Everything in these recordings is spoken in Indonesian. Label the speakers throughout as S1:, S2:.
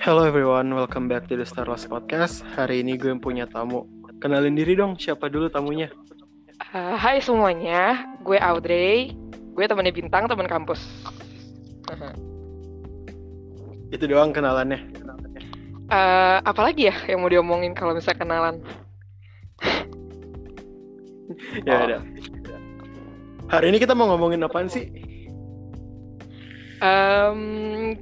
S1: Hello everyone, welcome back to the Star Wars Podcast. Hari ini gue punya tamu. Kenalin diri dong, siapa dulu tamunya?
S2: Uh, hai semuanya, gue Audrey. Gue temannya Bintang, teman kampus.
S1: Itu doang kenalannya.
S2: Uh, apalagi ya yang mau diomongin kalau misalnya kenalan?
S1: ya oh. udah. Hari ini kita mau ngomongin apaan sih?
S2: Um,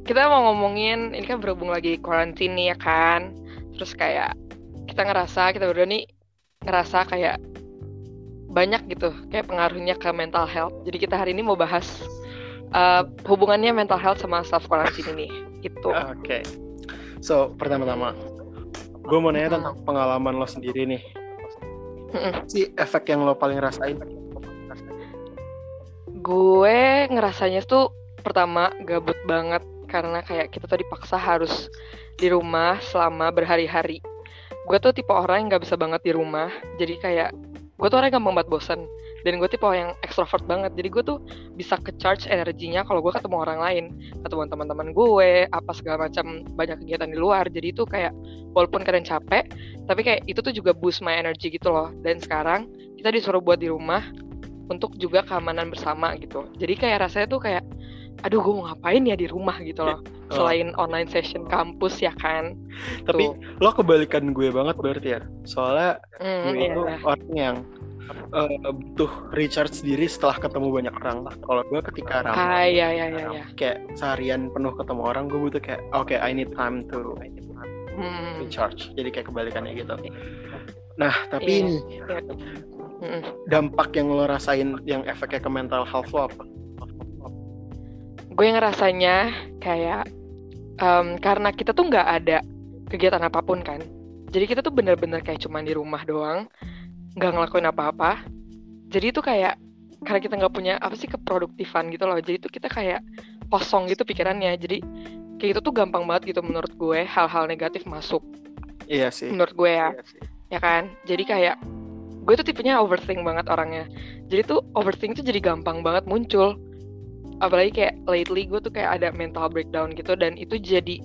S2: kita mau ngomongin ini kan berhubung lagi karantina nih ya kan. Terus kayak kita ngerasa kita berdua nih ngerasa kayak banyak gitu kayak pengaruhnya ke mental health. Jadi kita hari ini mau bahas uh, hubungannya mental health sama self quarantine ini gitu.
S1: Oke. Okay. So, pertama-tama gue mau nanya tentang pengalaman lo sendiri nih. Mm Si efek yang lo paling rasain?
S2: Gue ngerasanya tuh pertama gabut banget karena kayak kita tuh dipaksa harus di rumah selama berhari-hari. Gue tuh tipe orang yang gak bisa banget di rumah, jadi kayak gue tuh orang yang gampang banget bosen. Dan gue tipe orang yang extrovert banget, jadi gue tuh bisa ke charge energinya kalau gue ketemu orang lain, ketemu teman-teman gue, apa segala macam banyak kegiatan di luar. Jadi itu kayak walaupun kadang capek, tapi kayak itu tuh juga boost my energy gitu loh. Dan sekarang kita disuruh buat di rumah untuk juga keamanan bersama gitu. Jadi kayak rasanya tuh kayak aduh gue mau ngapain ya di rumah gitu loh oh. selain online session kampus ya kan
S1: tapi Tuh. lo kebalikan gue banget berarti ya soalnya mm, gue iya. itu orang yang uh, butuh recharge sendiri setelah ketemu banyak orang lah kalau gue ketika ramai
S2: ah, iya, iya, iya, iya.
S1: kayak seharian penuh ketemu orang gue butuh kayak oke okay, I need time to I need time hmm. recharge jadi kayak kebalikannya gitu nah tapi yeah. ini yeah. dampak yang lo rasain yang efeknya ke mental health lo apa
S2: gue ngerasanya kayak um, karena kita tuh nggak ada kegiatan apa pun kan. Jadi kita tuh bener-bener kayak cuman di rumah doang nggak ngelakuin apa-apa. Jadi itu kayak karena kita nggak punya apa sih keproduktifan gitu loh. Jadi itu kita kayak kosong gitu pikirannya. Jadi kayak itu tuh gampang banget gitu menurut gue hal-hal negatif masuk.
S1: Iya sih.
S2: Menurut gue ya. Iya ya kan? Jadi kayak gue tuh tipenya overthink banget orangnya. Jadi tuh overthink tuh jadi gampang banget muncul apalagi kayak lately gue tuh kayak ada mental breakdown gitu dan itu jadi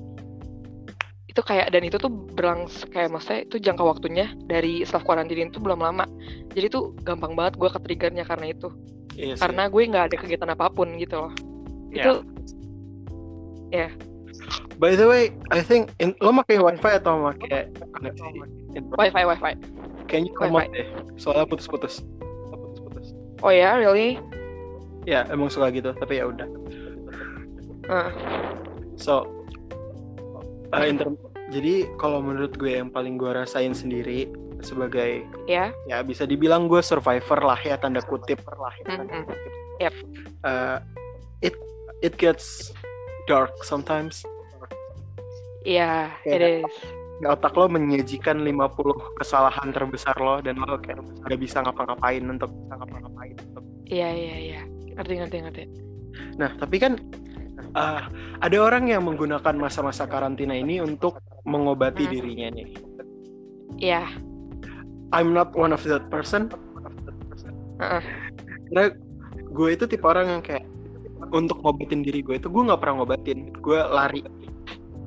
S2: itu kayak dan itu tuh berlangsung kayak maksudnya itu jangka waktunya dari self quarantine itu belum lama. Jadi tuh gampang banget gue ketriggernya karena itu. Yes, iya karena gue nggak ada kegiatan apa pun gitu loh. Yeah. itu ya. Yeah.
S1: by the way I think in, lo pakai wifi atau pakai koneksi?
S2: wifi. Wifi
S1: kayaknya kamu deh. Soalnya putus-putus.
S2: Putus-putus. Oh ya yeah? really
S1: ya emang suka gitu tapi ya udah
S2: uh.
S1: so uh, inter jadi kalau menurut gue yang paling gue rasain sendiri sebagai
S2: ya
S1: ya bisa dibilang gue survivor lah ya tanda kutip lah ya, tanda
S2: mm -hmm. Yep.
S1: Uh, it it gets dark sometimes
S2: Iya, yeah, it is.
S1: Otak lo menyajikan 50 kesalahan terbesar lo dan lo kayak gak bisa ngapa-ngapain untuk bisa ngapa-ngapain untuk
S2: Iya, iya, iya ngerti ngerti ngerti
S1: nah tapi kan uh, ada orang yang menggunakan masa-masa karantina ini untuk mengobati hmm. dirinya nih
S2: iya yeah.
S1: I'm not one of that person
S2: uh -uh.
S1: Karena gue itu tipe orang yang kayak untuk ngobatin diri gue itu gue nggak pernah ngobatin gue lari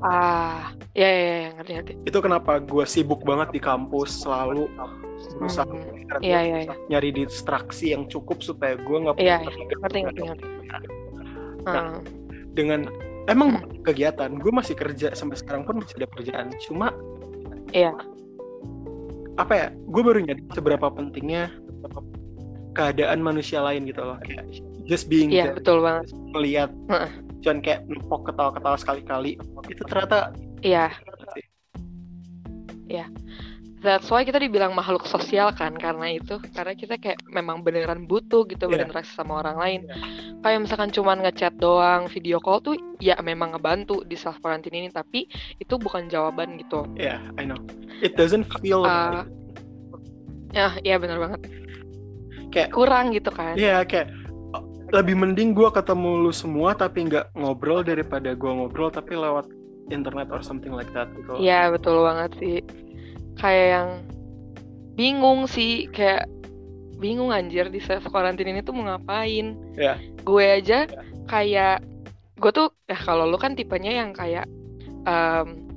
S2: ah ya ya ya ngerti ngerti
S1: itu kenapa gue sibuk banget di kampus selalu berusaha
S2: hmm. iya.
S1: nyari distraksi yang cukup supaya gue nggak
S2: iya, iya. ngerti ngerti ngerti
S1: nah, hmm. dengan emang hmm. kegiatan gue masih kerja sampai sekarang pun masih ada kerjaan cuma
S2: iya
S1: apa ya gue baru nyadar seberapa pentingnya keadaan manusia lain gitu loh kayak just being
S2: iya, betul banget
S1: melihat uh. cuman kayak nempok ketawa-ketawa sekali-kali itu ternyata
S2: iya iya That's why kita dibilang makhluk sosial kan karena itu karena kita kayak memang beneran butuh gitu yeah. berinteraksi sama orang lain. Yeah. Kayak misalkan cuma ngechat doang, video call tuh ya memang ngebantu di self quarantine ini tapi itu bukan jawaban gitu.
S1: Yeah, I know. It doesn't feel uh,
S2: Ya, iya benar banget.
S1: Kayak
S2: kurang gitu kan.
S1: Iya, yeah, kayak lebih mending gue ketemu lu semua tapi nggak ngobrol daripada gue ngobrol tapi lewat internet or something like that gitu.
S2: Iya, betul banget sih kayak yang bingung sih kayak bingung anjir di self quarantine ini tuh mau ngapain
S1: yeah.
S2: gue aja yeah. kayak gue tuh ya kalau lu kan tipenya yang kayak um,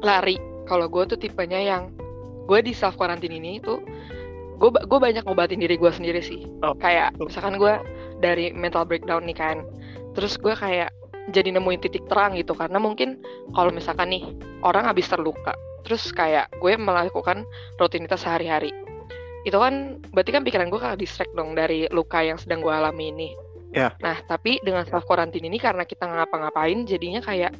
S2: lari kalau gue tuh tipenya yang gue di self quarantine ini tuh gue gue banyak ngobatin diri gue sendiri sih
S1: Oh.
S2: kayak misalkan gue dari mental breakdown nih kan terus gue kayak jadi nemuin titik terang gitu karena mungkin kalau misalkan nih orang habis terluka terus kayak gue melakukan rutinitas sehari-hari itu kan berarti kan pikiran gue kayak distract dong dari luka yang sedang gue alami ini
S1: Ya.
S2: nah tapi dengan self quarantine ini karena kita ngapa-ngapain jadinya kayak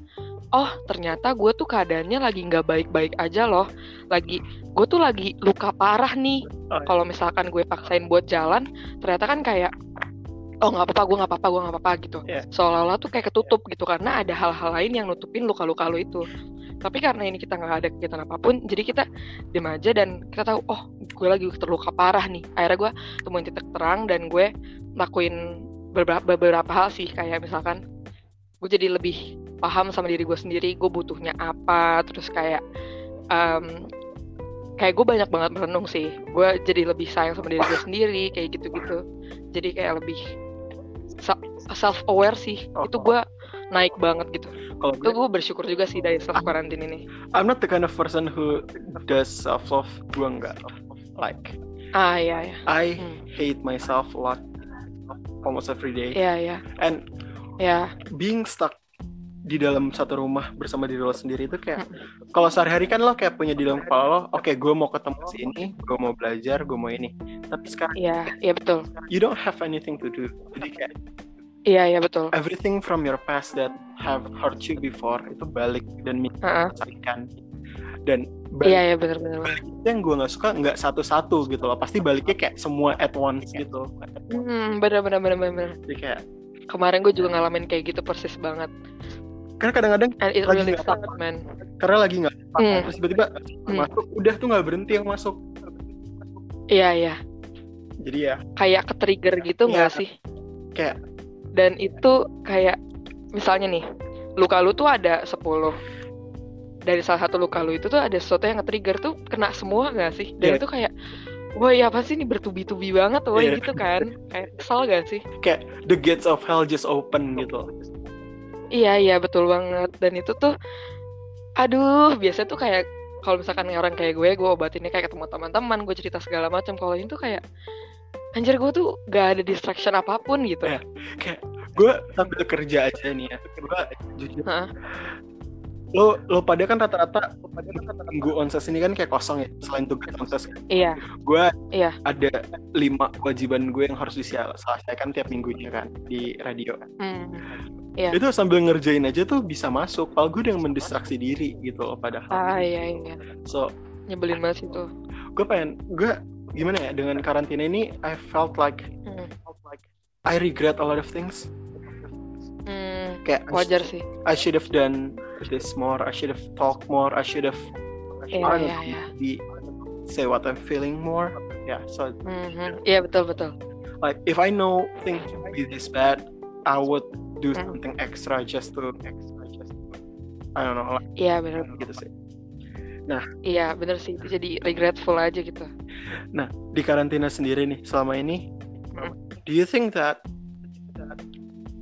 S2: oh ternyata gue tuh keadaannya lagi nggak baik-baik aja loh lagi gue tuh lagi luka parah nih
S1: Oh, iya.
S2: kalau misalkan gue paksain buat jalan ternyata kan kayak oh nggak apa-apa gue nggak apa-apa gue nggak apa-apa gitu.
S1: Iya.
S2: seolah-olah tuh kayak ketutup gitu karena ada hal-hal lain yang nutupin luka-luka lo itu. Tapi karena ini kita nggak ada kegiatan apa pun jadi kita diem aja dan kita tahu oh gue lagi terluka parah nih. Akhirnya gue temuin titik terang dan gue lakuin beberapa, beberapa hal sih kayak misalkan gue jadi lebih paham sama diri gue sendiri gue butuhnya apa terus kayak em, kayak gue banyak banget merenung sih. Gue jadi lebih sayang sama diri gue sendiri kayak gitu-gitu. Jadi kayak lebih self aware sih.
S1: Oh.
S2: itu gue naik banget gitu.
S1: Kalau
S2: itu
S1: gue
S2: bersyukur juga sih dari self quarantine ini.
S1: I'm not the kind of person who does self love gue enggak like
S2: ah iya ya
S1: I
S2: Hmm.
S1: hate myself a lot almost every day.
S2: Iya iya.
S1: And
S2: ya
S1: being stuck di dalam satu rumah bersama diri lo sendiri itu kayak kalau sehari-hari kan lo kayak punya di dalam kepala lo oke gue mau ketemu si ini gue mau belajar gue mau ini. Tapi sekarang
S2: iya iya betul.
S1: you don't have anything to do. Jadi kayak
S2: iya iya betul.
S1: everything from your past that have hurt you before itu balik dan
S2: Heeh.
S1: menyelesaikan dan balik
S2: iya iya benar benar
S1: yang gue nggak suka nggak satu-satu gitu loh. Pasti baliknya kayak semua at once gitu
S2: hmm benar benar benar benar.
S1: jadi kayak
S2: kemarin gue juga ngalamin kayak gitu persis banget
S1: karena kadang-kadang Lagi
S2: really man.
S1: Karena lagi nggak
S2: Hmm.
S1: terus tiba-tiba
S2: Hmm.
S1: masuk udah tuh nggak berhenti yang masuk.
S2: Iya iya.
S1: Jadi ya.
S2: Kayak ke trigger gitu nggak
S1: Iya.
S2: sih?
S1: Kayak
S2: dan itu kayak misalnya nih luka lu tuh ada 10 dari salah satu luka lu itu tuh ada sesuatu yang nge-trigger tuh kena semua gak sih? Dan
S1: Iya.
S2: itu kayak wah ya apa sih ini bertubi-tubi banget wah
S1: Iya.
S2: gitu kan. Kayak kesal gak sih?
S1: Kayak the gates of hell just open gitu
S2: iya iya betul banget dan itu tuh aduh biasa tuh kayak kalau misalkan orang kayak gue gue obatinnya kayak ketemu teman-teman gue cerita segala macam kalau ini tuh kayak anjir gue tuh gak ada distraction apa pun gitu
S1: Iya. kayak gue sambil kerja aja nih ya gue jujur? Lo lo pada kan rata-rata minggu onses ini kan kayak kosong ya selain tugas onses
S2: iya
S1: gue
S2: Iya.
S1: ada lima kewajiban gue yang harus diselesaikan tiap minggunya kan di radio
S2: hmm. Iya.
S1: itu sambil ngerjain aja tuh bisa masuk kalau gue udah mendistraksi diri gitu loh padahal
S2: ah iya iya
S1: so
S2: nyebelin banget sih tuh
S1: gue pengen gue gimana ya dengan karantina ini I felt like
S2: Hmm.
S1: I regret a lot of things
S2: Hmm,
S1: kayak I
S2: wajar
S1: sh-
S2: sih.
S1: I should have done this more I should have talked more I should have I
S2: iya,
S1: know,
S2: iya.
S1: be say what I'm feeling more yeah so
S2: Mhm. Iya betul betul.
S1: like if I know things would be this bad I would do
S2: Hmm.
S1: something extra just to I don't know like,
S2: Iya benar.
S1: gitu sih
S2: Iya benar sih. Itu jadi regretful aja gitu.
S1: di karantina sendiri nih selama ini
S2: Hmm.
S1: do you think that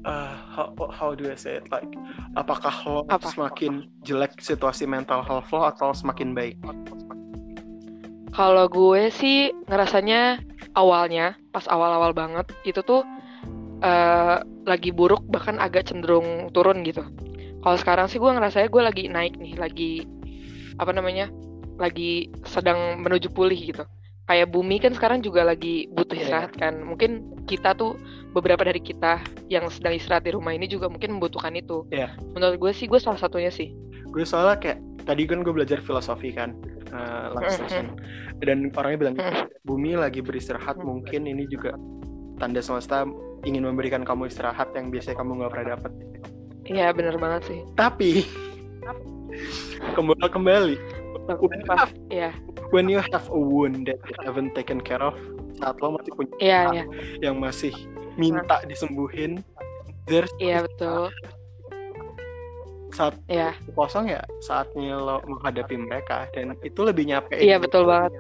S1: uh, how, how do I say it like apakah lo
S2: Apa?
S1: semakin jelek situasi mental health lo atau semakin baik
S2: Kalau gue sih ngerasanya awalnya pas awal-awal banget itu tuh eh, lagi buruk bahkan agak cenderung turun gitu. Kalau sekarang sih gue ngerasanya gue lagi naik nih, lagi apa namanya? Lagi sedang menuju pulih gitu. Kayak bumi kan sekarang juga lagi butuh
S1: Iya.
S2: istirahat kan. Mungkin kita tuh beberapa dari kita yang sedang istirahat di rumah ini juga mungkin membutuhkan itu.
S1: Iya.
S2: Menurut gue sih gue salah satunya sih.
S1: gue soalnya kayak tadi kan gue belajar filosofi kan uh, last
S2: Mhm.
S1: session dan orangnya bilang bumi lagi beristirahat mungkin ini juga tanda semesta ingin memberikan kamu istirahat yang biasanya kamu nggak pernah dapat
S2: Iya bener banget sih.
S1: tapi kembali kembali
S2: Apa? Iya,
S1: when you have a wound that you haven't taken care of saat lo masih punya
S2: iya, iya,
S1: yang masih minta disembuhin there's
S2: iya betul.
S1: saat
S2: Iya,
S1: kosong ya saatnya lo menghadapi mereka dan itu lebih nyapain
S2: iya betul banget.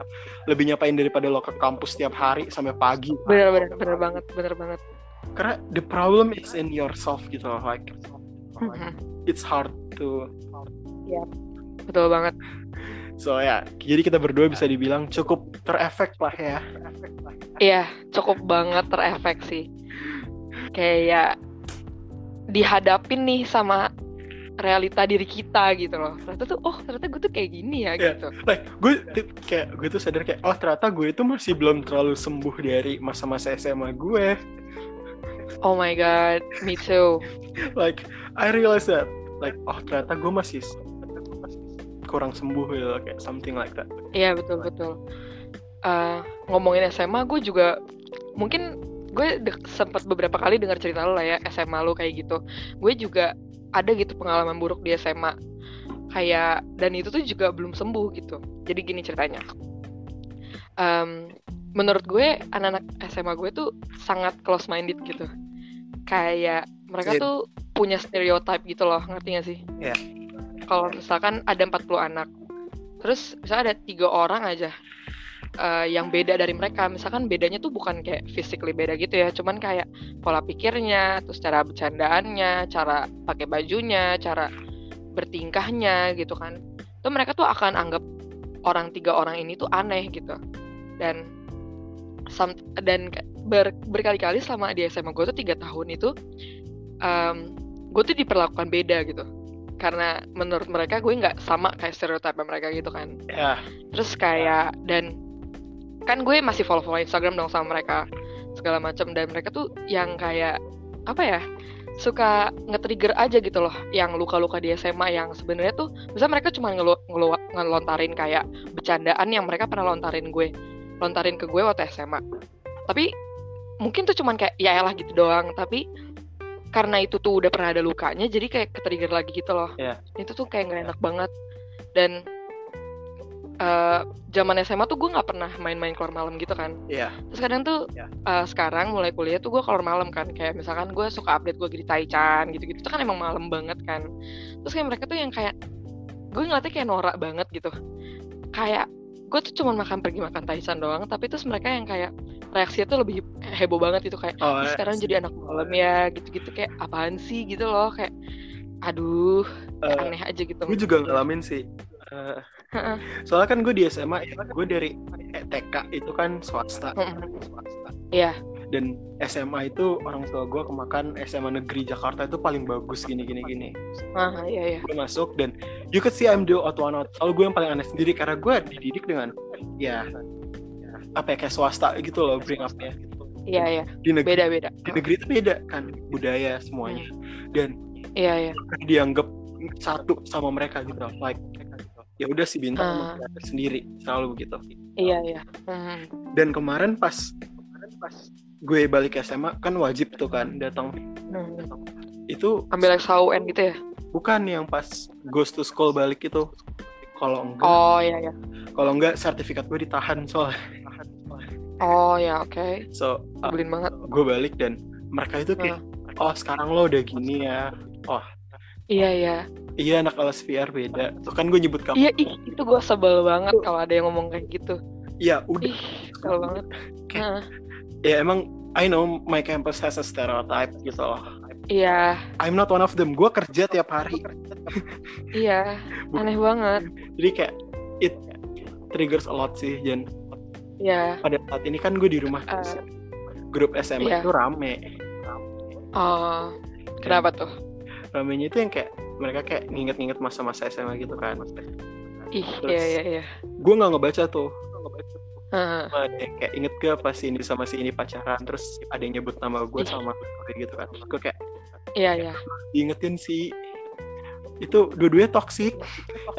S1: lebih nyapain daripada lo ke kampus setiap hari sampai pagi
S2: Bener bener bener banget, bener banget.
S1: karena the problem is in yourself gitu loh like
S2: Mhm.
S1: it's hard to
S2: Iya. betul banget
S1: so ya jadi kita berdua bisa dibilang cukup terefek lah ya
S2: iya cukup banget terefek sih kayak dihadapin nih sama realita diri kita gitu loh. Ternyata tuh oh ternyata gue tuh kayak gini ya yeah. gitu.
S1: Like gue kayak gue tuh sadar kayak oh ternyata gue itu masih belum terlalu sembuh dari masa-masa SMA gue.
S2: Oh my god me too.
S1: Like I realize that like oh ternyata gue masih kurang sembuh gitu kayak something like that.
S2: Iya yeah, betul betul. Uh, ngomongin SMA gue juga mungkin gue sempat beberapa kali dengar cerita lo lah ya SMA lo kayak gitu gue juga ada gitu pengalaman buruk di SMA kayak dan itu tuh juga belum sembuh gitu jadi gini ceritanya um, menurut gue anak-anak SMA gue tuh sangat close minded gitu kayak mereka tuh punya stereotype gitu loh ngerti gak sih?
S1: Iya. Yeah.
S2: Kalau misalkan ada 40 anak, terus misalnya ada tiga orang aja uh, yang beda dari mereka. Misalkan bedanya tuh bukan kayak physically beda gitu ya. Cuman kayak pola pikirnya terus cara bercandaannya cara pakai bajunya cara bertingkahnya gitu kan. Tuh mereka tuh akan anggap orang tiga orang ini tuh aneh gitu. Dan some, dan ber, berkali-kali selama di SMA gue tuh tiga tahun itu um, gue tuh diperlakukan beda gitu. Karena menurut mereka gue nggak sama kayak stereotip mereka gitu kan.
S1: Yeah.
S2: terus kayak dan kan gue masih follow follow Instagram dong sama mereka segala macam dan mereka tuh yang kayak apa ya suka nge-trigger aja gitu loh yang luka-luka di SMA yang sebenarnya tuh bisa mereka cuma ngelu ngelu ngelontarin kayak bercandaan yang mereka pernah lontarin gue lontarin ke gue waktu SMA tapi mungkin tuh cuman kayak ya elah gitu doang. Tapi karena itu tuh udah pernah ada lukanya jadi kayak ke-trigger lagi gitu loh.
S1: Yeah.
S2: itu tuh kayak gak enak banget. Dan uh, zaman SMA tuh gue nggak pernah main-main keluar malam gitu kan.
S1: Iya. Yeah.
S2: Terus kadang tuh yeah. Iya. uh, sekarang mulai kuliah tuh gue keluar malam kan. Kayak misalkan gue suka update gue di Taichan gitu-gitu. Itu kan emang malam banget kan. Terus kayak mereka tuh yang kayak gue ngeliatnya kayak norak banget gitu. Kayak gue tuh cuma makan pergi makan Taichan doang. Tapi terus mereka yang kayak reaksinya tuh lebih heboh banget itu kayak oh, sekarang jadi anak malam ya gitu-gitu kayak apaan sih gitu loh kayak aduh uh, aneh aja gitu.
S1: Gue juga ngalamin sih. Uh, Soalnya kan gue di SMA ya, gue dari TK itu kan swasta.
S2: Iya.
S1: Dan SMA itu orang tua gue kemakan SMA negeri Jakarta itu paling bagus gini gini gini.
S2: Ah, iya iya.
S1: Gue masuk dan you could see I'm the odd one out. Soalnya gue yang paling aneh sendiri karena gue dididik dengan ya apa ya kayak swasta gitu loh bring upnya.
S2: Iya iya.
S1: Di negeri
S2: beda beda.
S1: Di negeri itu beda kan budaya semuanya hmm. dan
S2: iya iya.
S1: Dianggap satu sama mereka gitu like ya udah si bintang uh. sendiri selalu begitu
S2: iya iya uh.
S1: dan kemarin pas pas gue balik SMA kan wajib tuh kan datang
S2: uh.
S1: itu
S2: ambil SHUN gitu ya
S1: bukan yang pas ghost to school balik itu kalau enggak
S2: oh iya iya
S1: kalau enggak sertifikat gue ditahan soalnya
S2: oh ya oke okay.
S1: so
S2: uh, banget
S1: gue balik dan mereka itu kayak uh. oh sekarang lo udah gini ya oh
S2: iya iya
S1: Iya anak kelas VR beda. Tuh kan gue nyebut kamu.
S2: Iya ih, itu gue sebel banget kalau ada yang ngomong kayak gitu.
S1: Iya udah.
S2: Ih, sebel banget.
S1: Nah. Ya emang I know my campus has a stereotype gitu loh.
S2: Iya.
S1: I'm not one of them. Gue kerja tiap hari.
S2: iya. Aneh banget.
S1: Jadi kayak it triggers a lot sih Jen.
S2: Iya.
S1: Pada saat ini kan gue di rumah uh, grup SMA iya. itu rame.
S2: Oh, kenapa tuh?
S1: Ramenya itu yang kayak mereka kayak nginget-nginget masa-masa SMA gitu kan
S2: ih iya iya iya.
S1: gue nggak ngebaca tuh.
S2: Uh.
S1: kayak inget gak pas ini sama si ini pacaran terus ada yang nyebut nama gue sama kayak gitu kan. Gue kayak
S2: iya iya.
S1: Diingetin sih. Itu dua-duanya toxic.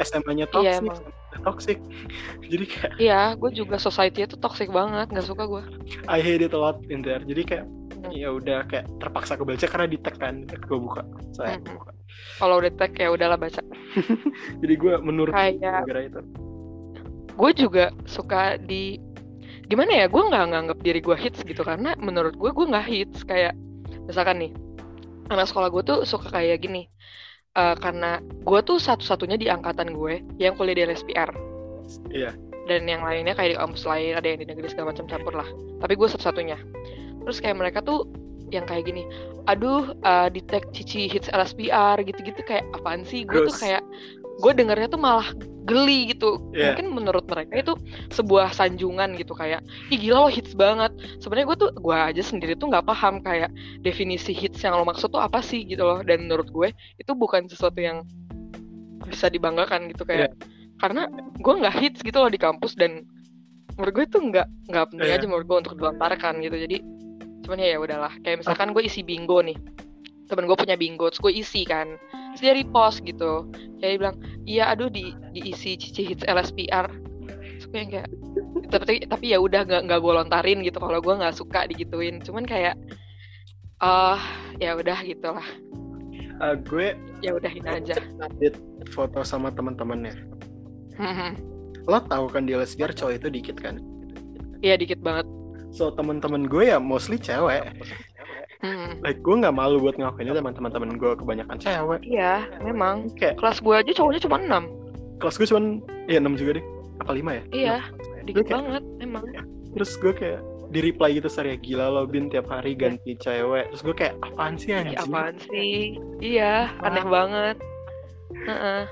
S1: SMA-nya toxic iya, toxic jadi kayak
S2: iya gue juga society itu toxic banget nggak suka gue
S1: I hate it a lot in there. Jadi kayak ya udah kayak terpaksa kebaca karena di tag kan gue buka saya
S2: hmm. buka. Kalau udah tag ya udahlah baca.
S1: Jadi gue menurut
S2: kayak itu. gue juga suka di gimana ya gue nggak nganggap diri gue hits gitu karena menurut gue gue nggak hits. Kayak misalkan nih anak sekolah gue tuh suka kayak gini uh, karena gue tuh satu-satunya di angkatan gue yang kuliah di LSPR
S1: iya.
S2: Dan yang lainnya kayak di kampus lain ada yang di negeri segala macam campur lah. Tapi gue satu-satunya terus kayak mereka tuh yang kayak gini aduh uh, di tag Cici hits LSPR gitu-gitu kayak apaan sih? Gue tuh kayak gue dengarnya tuh malah geli gitu.
S1: Yeah.
S2: mungkin menurut mereka itu sebuah sanjungan gitu kayak ih gila lo hits banget. Sebenarnya gue tuh gue aja sendiri tuh nggak paham kayak definisi hits yang lo maksud tuh apa sih gitu loh. Dan menurut gue itu bukan sesuatu yang bisa dibanggakan gitu kayak karena gue nggak hits gitu loh di kampus dan menurut gue tuh nggak nggak penting
S1: Iya.
S2: aja menurut gue untuk dilontarkan gitu. Jadi cuman ya ya udahlah. Kayak misalkan gue isi bingo nih. Temen gue punya bingo terus gue isi kan. Terus dia repost gitu. Kayak dia bilang iya aduh di diisi cici hits LSPR terus gue yang kayak tapi tapi ya udah nggak nggak gue lontarin gitu. Kalau gue nggak suka digituin. Cuman kayak ah ya udah gitulah.
S1: Eh, gue
S2: ya udahin aja.
S1: update foto sama teman-temannya
S2: Hmm,
S1: lo tahu kan di lesbiar cowok itu dikit kan?
S2: Iya dikit banget
S1: so teman-teman gue ya mostly cewek.
S2: Hmm,
S1: like gue nggak malu buat ngakuin itu teman-teman gue kebanyakan cewek.
S2: Iya memang.
S1: Kayak
S2: kelas gue aja cowoknya cuma 6
S1: kelas gue cuman ya 6 juga deh. Apa 5 ya?
S2: Iya dikit
S1: Oke.
S2: banget emang.
S1: Terus gue kayak di reply gitu sering gila lo bin tiap hari ganti cewek. Terus gue kayak apaan sih
S2: Ih,
S1: anjing?
S2: apaan sih? Iya aneh banget. Heeh.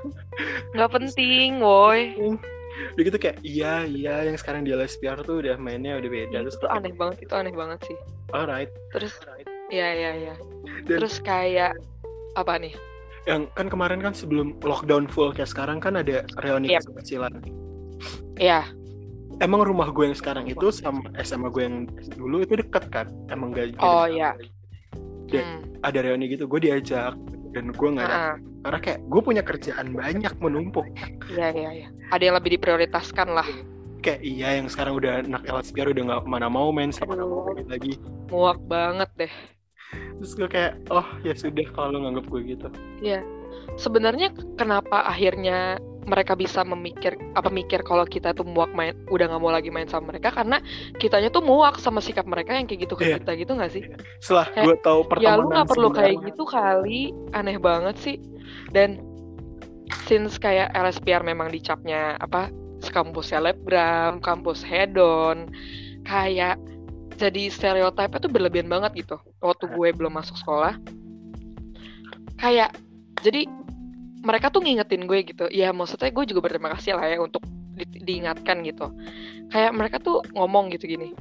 S2: nggak penting woi
S1: udah gitu kayak iya iya yang sekarang di lesbiar tuh udah mainnya udah beda terus
S2: itu aneh banget itu aneh banget sih.
S1: Alright.
S2: Terus iya iya iya.
S1: Dan-
S2: terus kayak apa nih?
S1: Yang kan kemarin kan sebelum lockdown full kayak sekarang kan ada reuni
S2: Yep.
S1: kecilan
S2: Iya,
S1: emang rumah gue yang sekarang itu sama SMA gue yang dulu itu deket kan? Emang gak
S2: Oh, iya. Hmm.
S1: ada reuni gitu gue diajak dan gue nggak ada karena kayak gue punya kerjaan banyak menumpuk
S2: Iya, iya, iya. Ada yang lebih diprioritaskan lah.
S1: kayak iya yang sekarang udah anak LSPR udah nggak mana mau main sama
S2: Aduh.
S1: anak lagi
S2: Muak banget deh.
S1: terus gue kayak oh ya sudah kalau lo nganggap gue gitu
S2: Iya. Sebenarnya kenapa akhirnya mereka bisa memikir apa mikir kalau kita tuh muak main udah nggak mau lagi main sama mereka karena kitanya tuh muak sama sikap mereka yang kayak gitu ke
S1: Iya.
S2: kita gitu nggak sih?
S1: setelah
S2: Kayak,
S1: gue tahu
S2: ya
S1: pertemanan
S2: lu nggak perlu kayak gitu kali aneh banget sih dan since kayak LSPR memang dicapnya apa kampus selebgram kampus hedon kayak jadi stereotipnya tuh berlebihan banget gitu waktu gue belum masuk sekolah kayak jadi mereka tuh ngingetin gue gitu. Ya maksudnya gue juga berterima kasih lah ya untuk di- diingatkan gitu. Kayak mereka tuh ngomong gitu gini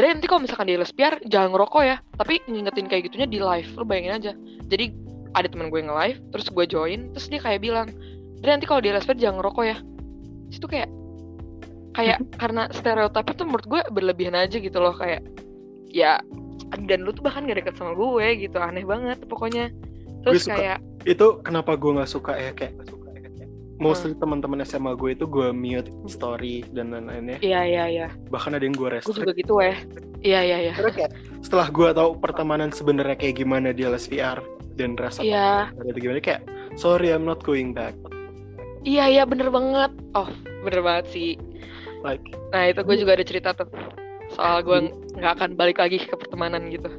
S2: dari nanti kalau misalkan di LSPR jangan ngerokok ya. Tapi ngingetin kayak gitunya di live lu bayangin aja. Jadi ada teman gue nge-live terus gue join terus dia kayak bilang dari nanti kalau di LSPR jangan ngerokok ya. Itu kayak kayak karena stereotipnya tuh menurut gue berlebihan aja gitu loh. Kayak ya dan lu tuh bahkan gak deket sama gue gitu aneh banget pokoknya terus
S1: suka.
S2: kayak
S1: itu kenapa gue nggak suka ya kayak mostly
S2: Hmm.
S1: teman-teman SMA gue itu gue mute story dan lain-lainnya
S2: iya iya iya.
S1: Bahkan ada yang gue
S2: gue
S1: restrict.
S2: juga gitu ya iya iya iya.
S1: Karena kayak setelah gue tahu pertemanan sebenarnya kayak gimana di LSPR dan rasa
S2: iya.
S1: ada gimana kayak sorry I'm not going back.
S2: Iya iya bener banget. Oh bener banget sih.
S1: Like
S2: Nah itu gue juga ada cerita tuh soal gue nggak akan balik lagi ke pertemanan gitu.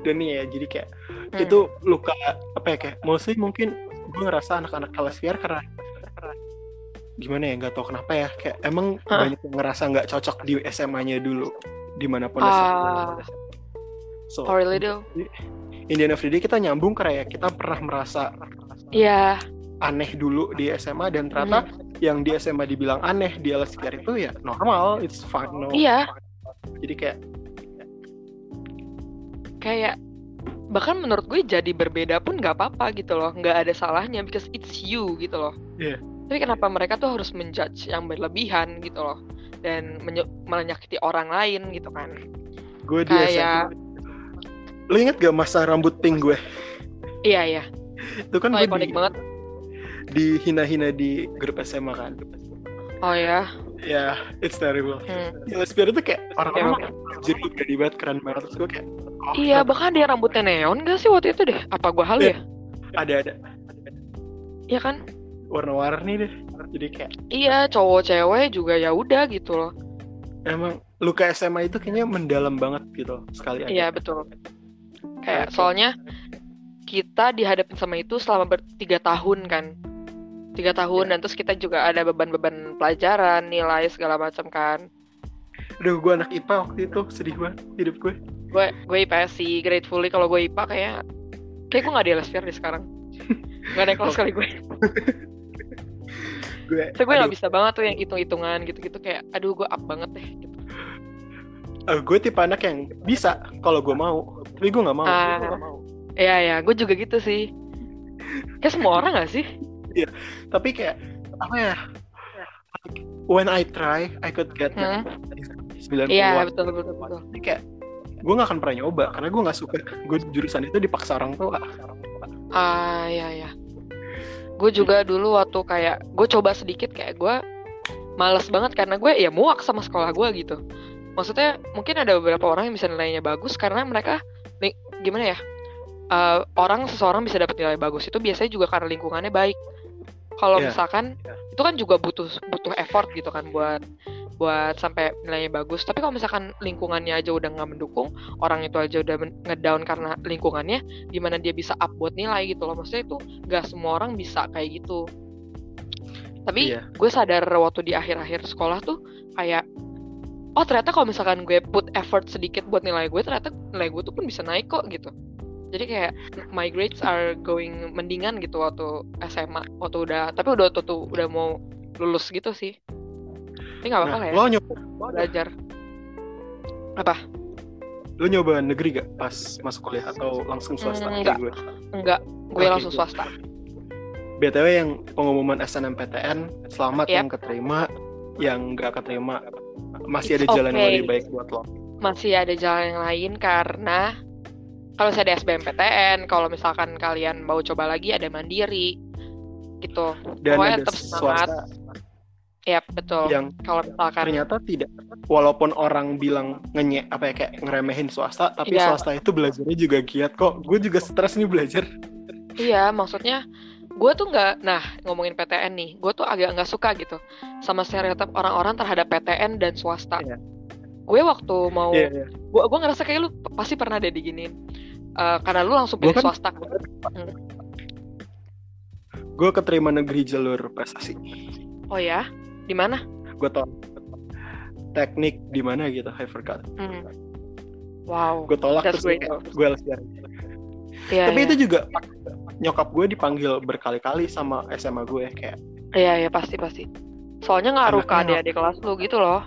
S1: Dan nih ya jadi kayak
S2: Hmm.
S1: itu luka apa ya kayak mostly mungkin gue ngerasa anak-anak LSPR karena gimana ya nggak tahu kenapa ya kayak emang
S2: Hah?
S1: banyak yang ngerasa nggak cocok di SMA-nya dulu di mana pun
S2: Ah,
S1: so
S2: oh really do?
S1: in the end of the day kita nyambung karena ya kita pernah merasa
S2: Iya,
S1: aneh dulu di SMA dan ternyata
S2: Hmm.
S1: yang di SMA dibilang aneh di LSPR itu ya normal it's fine no
S2: iya.
S1: jadi kayak
S2: Kayak bahkan menurut gue jadi berbeda pun nggak apa-apa gitu loh, nggak ada salahnya because it's you gitu loh.
S1: Iya.
S2: Tapi kenapa mereka tuh harus menjudge yang berlebihan gitu loh dan menyakiti orang lain gitu kan?
S1: gue di
S2: Kayak-
S1: lu inget gak masa rambut pink gue
S2: Iya iya,
S1: itu kan
S2: oh, ikonik
S1: di,
S2: banget.
S1: dihina-hina di grup SMA kan
S2: Oh ya,
S1: ya it's terrible
S2: hmm.
S1: LSPR itu kayak orang-orang jadi berani banget keren banget terus gue kayak
S2: Iya, bahkan dia rambutnya neon gak sih waktu itu deh? Apa gua hal
S1: Iya.
S2: ya?
S1: ada ada
S2: Iya kan?
S1: warna-warni deh jadi kayak
S2: Iya, cowok cewek juga ya udah gitu loh.
S1: emang luka SMA itu kayaknya mendalam banget gitu sekali aja
S2: Iya betul. Kayak soalnya kita dihadapin sama itu selama ber- tiga tahun kan, tiga tahun dan terus kita juga ada beban-beban pelajaran, nilai segala macam kan.
S1: Aduh, gue anak IPA waktu itu sedih banget hidup gue.
S2: Gue gue IPS sih, gratefully kalau gue IPA kayak kayak gue nggak di LSPR deh sekarang. Gak ada kelas kali gue. gue so gue nggak bisa banget tuh yang hitung-hitungan gitu-gitu kayak aduh gue up banget deh gitu.
S1: Uh, gue tipe anak yang bisa kalau gue mau. Tapi gue nggak mau.
S2: Uh, Iya ya gue juga gitu sih. Kayak semua orang gak sih?
S1: Iya. Tapi kayak apa ya? When I try I could get hmm? 90
S2: iya betul betul betul.
S1: Tapi kayak gue gak akan pernah nyoba karena gue gak suka. Gue jurusan itu dipaksa orang tua.
S2: Ah iya ya gue juga dulu waktu kayak gue coba sedikit kayak gue males banget karena gue ya muak sama sekolah gue gitu. Maksudnya mungkin ada beberapa orang yang bisa nilainya bagus karena mereka gimana ya uh, orang seseorang bisa dapat nilai bagus itu biasanya juga karena lingkungannya baik. Kalau yeah. misalkan yeah. itu kan juga butuh butuh effort gitu kan buat buat sampai nilainya bagus. Tapi kalau misalkan lingkungannya aja udah nggak mendukung orang itu aja udah ngedown karena lingkungannya gimana dia bisa up buat nilai gitu loh. Maksudnya itu nggak semua orang bisa kayak gitu. Tapi yeah. gue sadar waktu di akhir-akhir sekolah tuh kayak oh ternyata kalau misalkan gue put effort sedikit buat nilai gue ternyata nilai gue tuh pun bisa naik kok gitu. Jadi kayak my grades are going mendingan gitu waktu SMA waktu udah tapi udah tuh udah mau lulus gitu sih ini nggak apa-apa nah, ya.
S1: Lo nyoba
S2: belajar. Apa?
S1: Lo nyoba negeri gak pas masuk kuliah atau langsung swasta?
S2: Hmm, enggak. Gue? Enggak. Gue okay, langsung swasta.
S1: BTW yang pengumuman SNMPTN selamat yep. yang keterima, yang nggak keterima masih It's ada jalan okay. yang lebih baik buat lo.
S2: Masih ada jalan yang lain karena kalau saya ada SBMPTN, kalau misalkan kalian mau coba lagi ada mandiri gitu.
S1: Dan Pokoknya ada tetap semangat. Swasta
S2: Iya betul.
S1: Yang
S2: kalau misalkan
S1: ternyata tidak, walaupun orang bilang ngenyek apa ya kayak ngeremehin swasta, tapi ya. swasta itu belajarnya juga giat kok. Gue juga stres nih belajar.
S2: Iya, maksudnya gue tuh nggak, nah ngomongin PTN nih, gue tuh agak nggak suka gitu sama stereotip orang-orang terhadap PTN dan swasta. Iya. Gue waktu mau, iya, iya. gue gue ngerasa kayak lu pasti pernah deh diginin, uh, karena lu langsung pilih kan, swasta. Hmm.
S1: Gue keterima negeri jalur prestasi.
S2: Oh ya? Di mana?
S1: Gue tau teknik di mana gitu, forgot.
S2: Hmm. Wow.
S1: Gue tolak That's terus gue LCR. Yeah, Tapi yeah. itu juga nyokap gue dipanggil berkali-kali sama SMA gue kayak.
S2: Iya yeah, iya yeah, pasti pasti. Soalnya ngaruh ke adik-adik kelas lu gitu loh.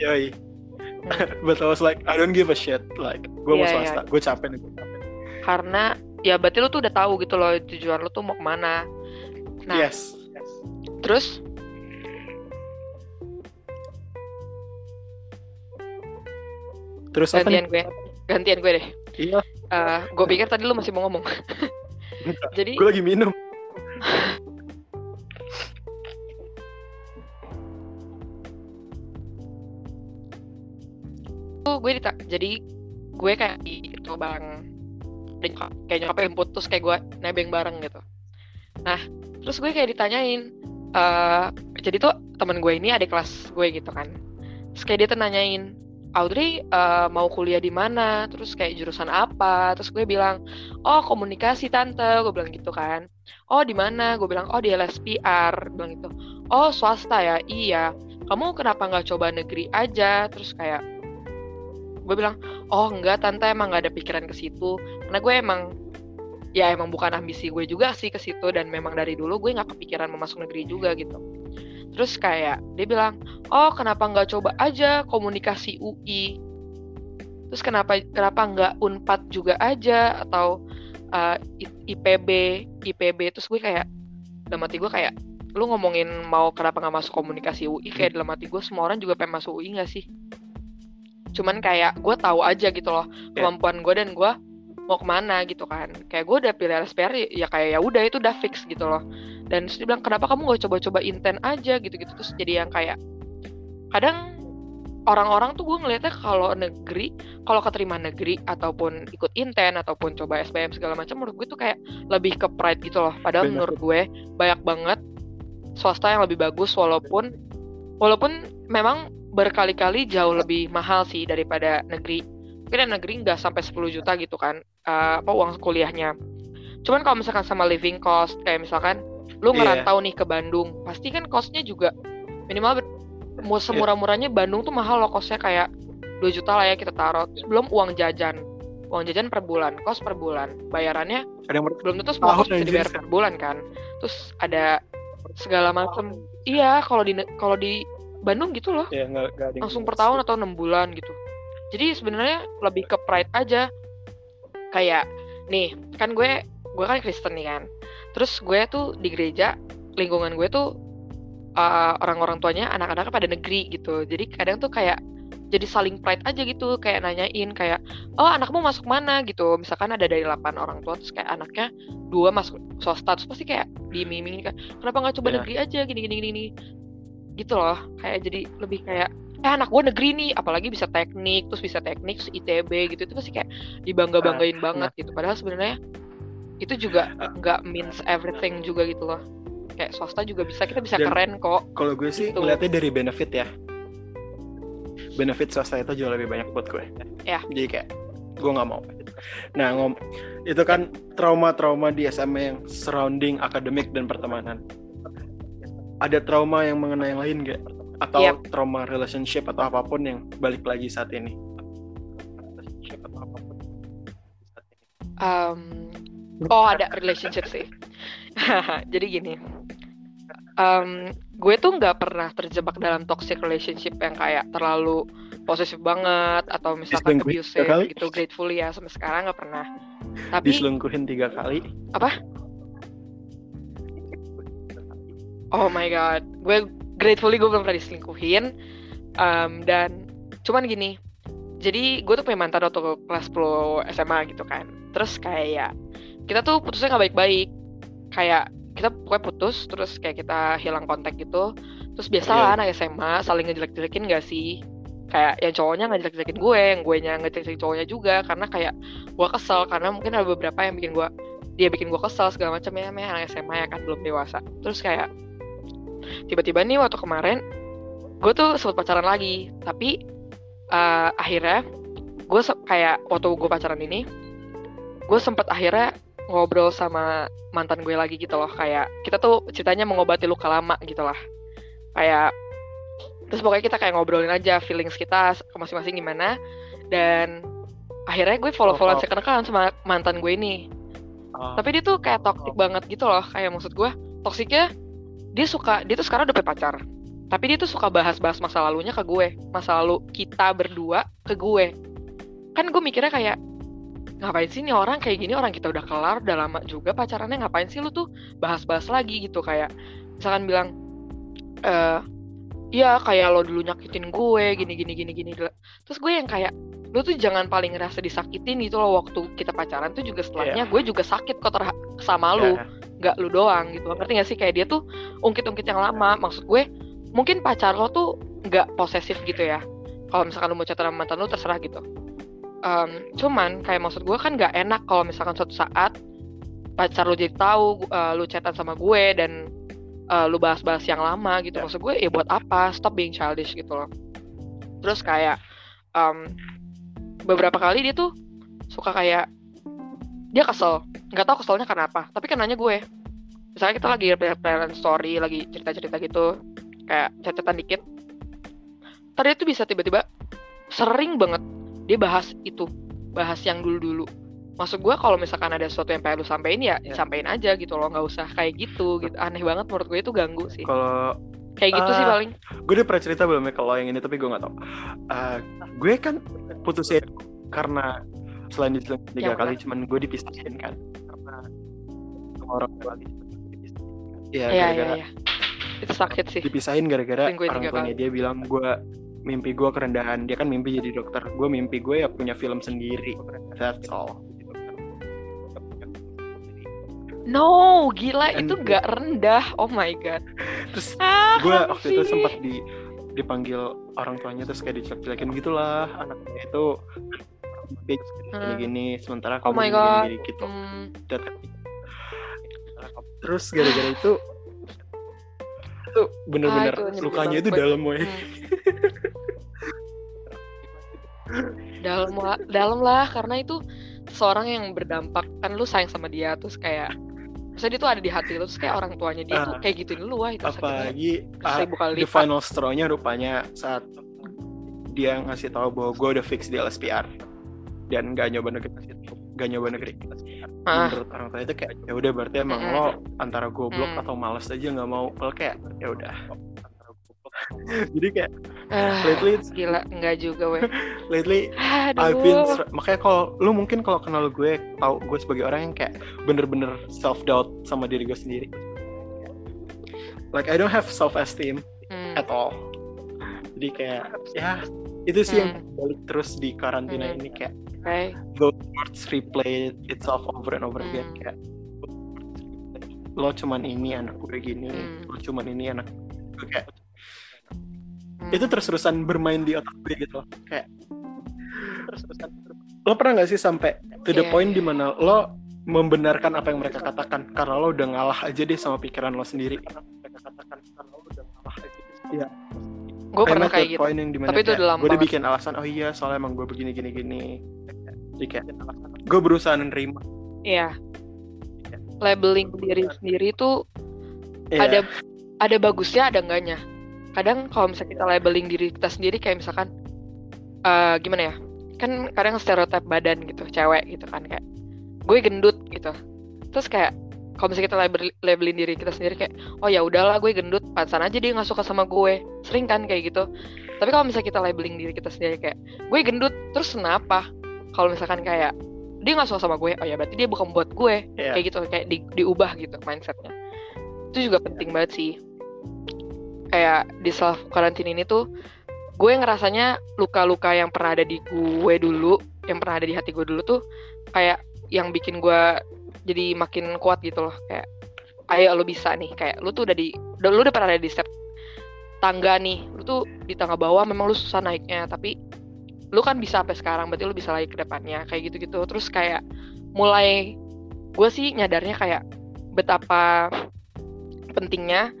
S1: Yoi. Hmm. But I was like, I don't give a shit. Like, gue yeah, mau iya, swasta, yeah. gue capek nih, gue capek.
S2: Karena ya berarti lu tuh udah tahu gitu loh tujuan lu tuh mau ke mana.
S1: Nah, yes.
S2: Terus
S1: Terus
S2: gantian
S1: gue.
S2: Gantian gue deh.
S1: Iya.
S2: Uh, gue pikir tadi lu masih mau ngomong. Jadi
S1: gue lagi minum.
S2: tuh gue dita jadi gue kayak itu bang kayak nyokapin putus kayak gue nebeng bareng gitu nah terus gue kayak ditanyain uh, jadi tuh temen gue ini ada kelas gue gitu kan terus kayak dia tuh nanyain Audrey uh, mau kuliah di mana? Terus kayak jurusan apa? Terus gue bilang oh komunikasi tante. Gue bilang gitu kan. Oh di mana? Gue bilang oh di LSPR bilang gitu. Oh swasta ya? Iya. Kamu kenapa nggak coba negeri aja? Terus kayak gue bilang oh enggak tante emang nggak ada pikiran ke situ. Karena gue emang ya emang bukan ambisi gue juga sih ke situ dan memang dari dulu gue nggak kepikiran mau masuk negeri juga gitu terus kayak dia bilang oh kenapa nggak coba aja komunikasi UI terus kenapa kenapa nggak unpad juga aja atau uh, eh, IPB IPB terus gue kayak dalam hati gue kayak lu ngomongin mau kenapa nggak masuk komunikasi UI kayak dalam hati gue semua orang juga pengen masuk UI nggak sih? Cuman kayak gue tahu aja gitu loh ya. kemampuan gue dan gue mau ke mana gitu kan. Kayak gue udah pilih LSPR ya kayak ya udah itu udah fix gitu loh. Dan terus dia bilang kenapa kamu gak coba-coba intent aja? Gitu-gitu. Terus jadi yang kayak kadang orang-orang tuh gue ngeliatnya kalau negeri kalau keterima negeri ataupun ikut intent ataupun coba SBM segala macam menurut gue tuh kayak lebih ke pride gitu loh. Padahal Benar. menurut gue banyak banget swasta yang lebih bagus walaupun walaupun memang berkali-kali jauh lebih mahal sih daripada negeri mungkin negeri nggak sampai 10 juta gitu kan uh, apa uang kuliahnya. Cuman kalau misalkan sama living cost kayak misalkan lu iya. ngerantau yeah. nih ke Bandung pasti kan costnya juga minimal mau iya. semurah-murahnya Bandung tuh mahal loh costnya kayak 2 juta lah ya kita taruh. Belum uang jajan uang jajan per bulan kos per bulan. Bayarannya ada yang belum tentu semua kos bisa dibayar per bulan kan. Terus ada segala macam iya kalau di kalau di Bandung gitu loh.
S1: Ya, gak, gak
S2: langsung per tahun atau enam bulan gitu jadi sebenarnya lebih ke pride aja. Kayak nih kan gue gue kan Kristen nih kan. Terus gue tuh di gereja lingkungan gue tuh uh, orang-orang tuanya anak-anaknya pada negeri gitu. Jadi kadang tuh kayak jadi saling pride aja gitu. Kayak nanyain kayak oh anakmu masuk mana? gitu. Misalkan ada dari 8 orang tua terus kayak anaknya dua masuk swasta terus pasti kayak diiming kan kenapa nggak coba yeah. negeri aja? Gini gini gini. Gitu loh. Kayak jadi lebih kayak eh anak gue negeri nih apalagi bisa teknik terus bisa teknik terus ITB gitu itu pasti kayak dibangga banggain uh, banget nah. gitu. Padahal sebenarnya itu juga nggak means everything juga gitu loh. Kayak swasta juga bisa kita bisa Dan keren kok.
S1: kalau gue sih gitu. ngeliatnya dari benefit ya. Benefit swasta itu jauh lebih banyak buat gue.
S2: Ya.
S1: Jadi kayak gue nggak mau. Nah ngom itu kan trauma-trauma di SMA yang surrounding akademik dan pertemanan. Ada trauma yang mengenai yang lain gak atau yep. trauma relationship atau apa pun yang balik lagi saat ini?
S2: Um, oh ada relationship sih. Jadi gini. Um, gue tuh nggak pernah terjebak dalam toxic relationship yang kayak terlalu posesif banget atau misalkan abusive gitu grateful ya sampai sekarang nggak pernah. Tapi
S1: diselingkuhin tiga kali?
S2: Apa? Oh my god. Gue gratefully gue belum pernah diselingkuhin um, dan cuman gini jadi gue tuh punya mantan waktu kelas 10 SMA gitu kan. Terus kayak kita tuh putusnya nggak baik-baik. Kayak kita pokoknya putus terus kayak kita hilang kontak gitu. Terus biasa lah yeah. anak SMA saling ngejelek-jelekin gak sih? Kayak yang cowoknya ngejelek-jelekin gue yang gue nya ngejelek cowoknya juga. Karena kayak gue kesel karena mungkin ada beberapa yang bikin gue dia bikin gue kesel segala macam ya anak SMA ya kan belum dewasa. Terus kayak tiba-tiba nih waktu kemarin gue tuh sempat pacaran lagi tapi uh, akhirnya gue kayak waktu gue pacaran ini gue sempat akhirnya ngobrol sama mantan gue lagi gitu loh kayak kita tuh ceritanya mengobati luka lama gitu lah kayak terus pokoknya kita kayak ngobrolin aja feelings kita ke masing-masing gimana dan akhirnya gue follow followan oh, oh. account sama mantan gue ini oh. tapi dia tuh kayak toxic oh. banget gitu loh kayak maksud gue toksiknya dia suka dia tuh sekarang udah punya pacar. Tapi dia tuh suka bahas-bahas masa lalunya ke gue. Masa lalu kita berdua ke gue. Kan gue mikirnya kayak ngapain sih nih orang kayak gini? Orang kita udah kelar udah lama juga pacarannya. Ngapain sih lu tuh bahas-bahas lagi gitu? Kayak misalkan bilang eh iya kayak lo dulu nyakitin gue gini gini gini gini. Terus gue yang kayak lu tuh jangan paling ngerasa disakitin gitu loh waktu kita pacaran tuh juga setelahnya yeah. gue juga sakit kok sama lu. Yeah. nggak lu doang gitu ngerti gak sih? Kayak dia tuh ungkit-ungkit yang lama. Maksud gue mungkin pacar lo tuh nggak posesif gitu ya. Kalau misalkan lu mau catatan mantan lu terserah gitu. Um, cuman kayak maksud gue kan gak enak kalau misalkan suatu saat pacar lu jadi tahu uh, lu chatan sama gue dan uh, lu bahas-bahas yang lama gitu. Maksud gue ya buat apa? Stop being childish gitu loh. Terus kayak um, beberapa kali dia tuh suka kayak dia kesel. Nggak tahu keselnya karena apa tapi kan nanya gue. Misalnya kita lagi parent story lagi cerita-cerita gitu kayak catatan dikit. Tadi itu bisa tiba-tiba sering banget dia bahas itu bahas yang dulu-dulu. Maksud gue kalau misalkan ada sesuatu yang pengen lu sampein ya, ya. sampein aja gitu loh nggak usah kayak gitu gitu. Aneh banget menurut gue itu ganggu sih.
S1: Kalau
S2: kayak gitu uh, sih ah, paling.
S1: gue udah pernah cerita belum ya kalau yang ini tapi gue nggak tau uh, gue kan putusin karena selain diselingkuh tiga kali cuman gue dipisahin kan. Karena orang dipisahin
S2: ya, ya gara-gara ya, ya. itu sakit sih.
S1: Dipisahin gara-gara orang tuanya dia bilang gue mimpi gue kerendahan. Dia kan mimpi jadi dokter. Gue mimpi gue ya punya film sendiri. That's all
S2: No, gila And, itu gak rendah. Oh my god.
S1: Terus ah, gue waktu itu sempat di dipanggil orang tuanya terus kayak dicelek-celekin gitulah anaknya itu bitch hmm. gini sementara
S2: oh
S1: kamu
S2: oh
S1: gini, gini gitu. Hmm. Terus gara-gara itu itu bener-bener ah, itu lukanya itu dalam woy. Hmm.
S2: dalam dalam lah karena itu seorang yang berdampak kan lu sayang sama dia terus kayak Maksudnya dia tuh ada di hati lu terus kayak orang tuanya dia uh, tuh ah. kayak gituin lu wah itu
S1: apalagi uh, the final straw-nya rupanya saat dia ngasih tahu bahwa gue udah fix di LSPR dan gak nyoba negatif gak nyoba negeri ah. menurut orang tua itu kayak ya udah berarti emang mm. lo antara goblok mm. atau males aja nggak mau kalau kayak ya udah jadi kayak
S2: uh, lately gila enggak juga weh
S1: lately Aduh. I've been makanya kalau lu mungkin kalau kenal gue tahu gue sebagai orang yang kayak bener-bener self doubt sama diri gue sendiri like I don't have self esteem hmm. at all jadi kayak ya itu sih hmm. yang balik terus di karantina hmm. ini kayak okay. those words replay itself over and over hmm. again kayak lo cuman ini anak gue gini hmm. lo cuman ini anak gue kayak hmm. itu terus-terusan bermain di otak gue gitu kayak terus-terusan lo pernah gak sih sampai to the yeah. point di mana lo membenarkan apa yang mereka katakan karena lo udah ngalah aja deh sama pikiran lo sendiri? Mereka katakan karena lo udah ngalah aja iya.
S2: gue pernah kayak gitu.
S1: yang tapi itu udah lama gue udah bikin alasan oh iya soalnya emang gue begini gini gini. Jadi kayak gue berusaha menerima
S2: iya. Labeling diri sendiri tuh yeah. ada ada bagusnya ada enggaknya kadang kalau misalnya kita labeling diri kita sendiri kayak misalkan uh, gimana ya kan kadang stereotip badan gitu cewek gitu kan kayak gue gendut gitu. Terus kayak kalau misalnya kita label, labelin diri kita sendiri kayak oh ya udahlah gue gendut pansan aja dia nggak suka sama gue. Sering kan kayak gitu. Tapi kalau misalnya kita labeling diri kita sendiri kayak gue gendut terus kenapa? Kalau misalkan kayak dia nggak suka sama gue oh ya berarti dia bukan buat gue yeah. kayak gitu kayak di, diubah gitu mindsetnya. Itu juga penting banget sih kayak di self karantina ini tuh gue ngerasanya luka-luka yang pernah ada di gue dulu yang pernah ada di hati gue dulu tuh kayak yang bikin gue jadi makin kuat gitu loh. Kayak ayo lo bisa nih kayak lu tuh udah di lu udah pernah ada di step tangga nih lu tuh di tangga bawah memang lu susah naiknya tapi lu kan bisa sampai sekarang berarti lu bisa lagi ke depannya kayak gitu-gitu. Terus kayak mulai gue sih nyadarnya kayak betapa pentingnya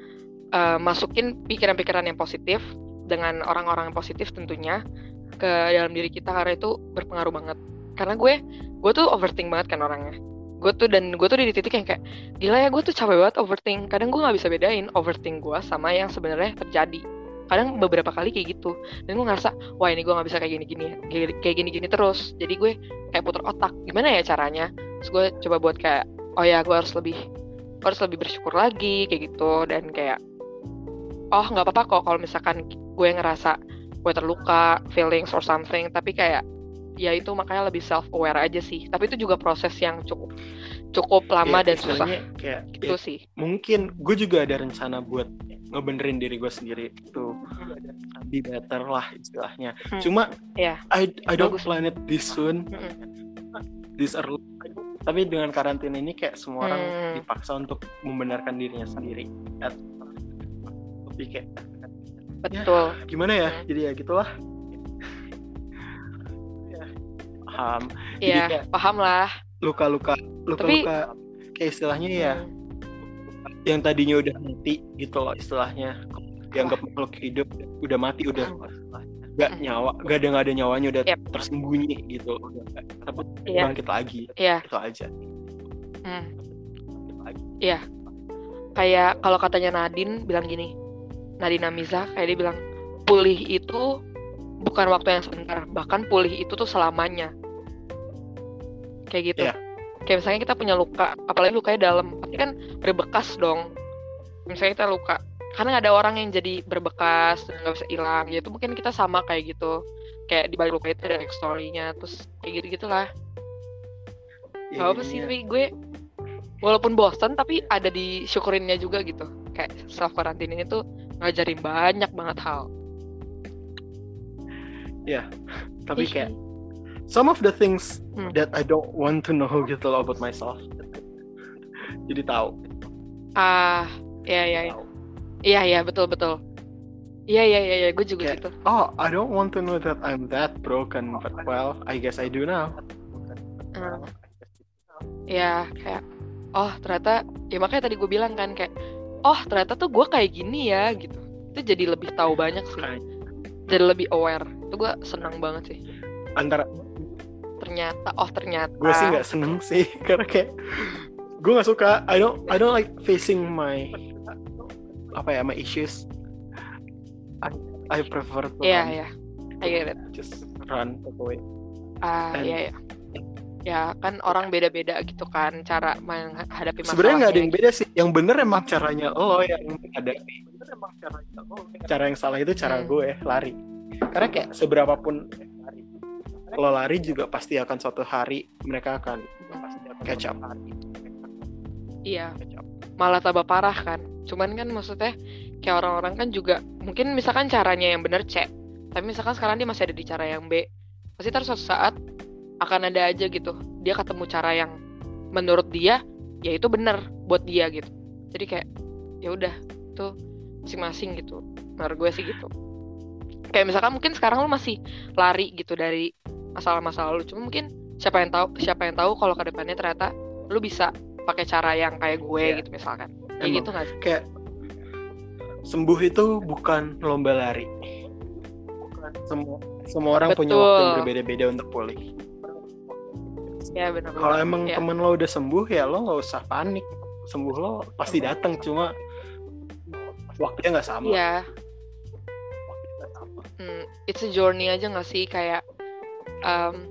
S2: uh, masukin pikiran-pikiran yang positif dengan orang-orang yang positif tentunya ke dalam diri kita karena itu berpengaruh banget. Karena gue gue tuh overthink banget kan orangnya. Gue tuh dan gue tuh di titik yang kayak gila ya gue tuh capek banget overthink. Kadang gue nggak bisa bedain overthink gue sama yang sebenarnya terjadi. Kadang beberapa kali kayak gitu. Dan gue ngerasa wah ini gue nggak bisa kayak gini gini kayak gini gini terus. Jadi gue kayak putar otak gimana ya caranya? Terus gue coba buat kayak oh ya gue harus lebih harus lebih bersyukur lagi kayak gitu. Dan kayak oh nggak apa-apa kok kalau misalkan gue ngerasa gue terluka feelings or something tapi kayak ya itu makanya lebih self aware aja sih tapi itu juga proses yang cukup cukup lama ya, dan susah
S1: kayak itu ya, sih mungkin gue juga ada rencana buat ngebenerin diri gue sendiri itu be better lah istilahnya hmm. cuma
S2: yeah.
S1: I I don't Bagus. plan it this soon hmm. this early tapi dengan karantina ini kayak semua orang hmm. dipaksa untuk membenarkan dirinya sendiri lebih kayak
S2: betul.
S1: Ya, gimana ya? Jadi ya gitulah. Paham.
S2: Iya kayak, paham lah
S1: luka-luka luka-luka kayak istilahnya ya hmm. yang tadinya udah mati gitu loh istilahnya. Dianggap makhluk hidup udah mati udah nggak hmm. nyawa gak ada nggak ada nyawanya udah yep. tersembunyi gitu. Tapi yeah. bangkit lagi.
S2: Yeah.
S1: itu aja.
S2: Hmm. iya. Kayak kalau katanya Nadine bilang gini Nadina Miza kayak dia bilang pulih itu bukan waktu yang sebentar bahkan pulih itu tuh selamanya. Kayak gitu. Yeah. kayak misalnya kita punya luka apalagi lukanya dalam pasti kan berbekas dong. Misalnya kita luka karena nggak ada orang yang jadi berbekas dan nggak bisa hilang ya itu mungkin kita sama kayak gitu. Kayak di balik luka itu ada story-nya terus kayak gitu gitulah yeah, apa sih tapi gue walaupun bosan tapi ada disyukurinnya juga gitu. Kayak self quarantine ini tuh ngajarin banyak banget hal.
S1: Ya, yeah, tapi kayak some of the things hmm. that I don't want to know gitu loh about myself. Jadi tahu.
S2: Ah, ya ya ya. Iya iya betul betul. Iya iya iya, ya, gue juga kayak, gitu.
S1: Oh, I don't want to know that I'm that broken, but well, I guess I do now.
S2: Hmm. Ya kayak, oh ternyata, ya makanya tadi gue bilang kan kayak, oh ternyata tuh gue kayak gini ya gitu. Itu jadi lebih tahu banyak sih. Jadi lebih aware. Itu gue senang banget sih.
S1: Antara
S2: ternyata oh ternyata.
S1: Gue sih nggak seneng sih karena kayak gue nggak suka. I don't I don't like facing my apa ya my issues. I, I prefer to
S2: yeah, run. yeah. I get it.
S1: Just run away
S2: ah uh, iya yeah, yeah. Ya kan orang beda-beda gitu kan cara menghadapi masalah
S1: sebenarnya nggak ada yang beda sih. Yang bener emang caranya lo yang menghadapi bener emang caranya lo. Cara yang salah itu cara hmm. gue lari. Karena kayak seberapa pun lari lo lari juga pasti akan suatu hari mereka akan catch up
S2: iya. Malah tambah parah kan. Cuman kan maksudnya kayak orang-orang kan juga mungkin misalkan caranya yang bener C tapi misalkan sekarang dia masih ada di cara yang B pasti terus suatu saat akan ada aja gitu. Dia ketemu cara yang menurut dia ya itu bener buat dia gitu. Jadi kayak ya udah tuh masing-masing gitu. Menurut gue sih gitu. Kayak misalkan mungkin sekarang lu masih lari gitu dari masalah-masalah lu. Cuma mungkin siapa yang tahu siapa yang tahu kalau ke depannya ternyata lu bisa pakai cara yang kayak gue yeah. gitu misalkan. Kayak
S1: Emang,
S2: gitu nggak
S1: sih? Kayak sembuh itu bukan lomba lari. Semua semua orang Betul. punya waktu yang berbeda-beda untuk pulih
S2: ya benar
S1: kalau emang ya. temen lo udah sembuh ya lo nggak usah panik. Sembuh lo pasti datang cuma waktunya nggak sama.
S2: Ya. Hmm, it's a journey aja nggak sih? Kayak um,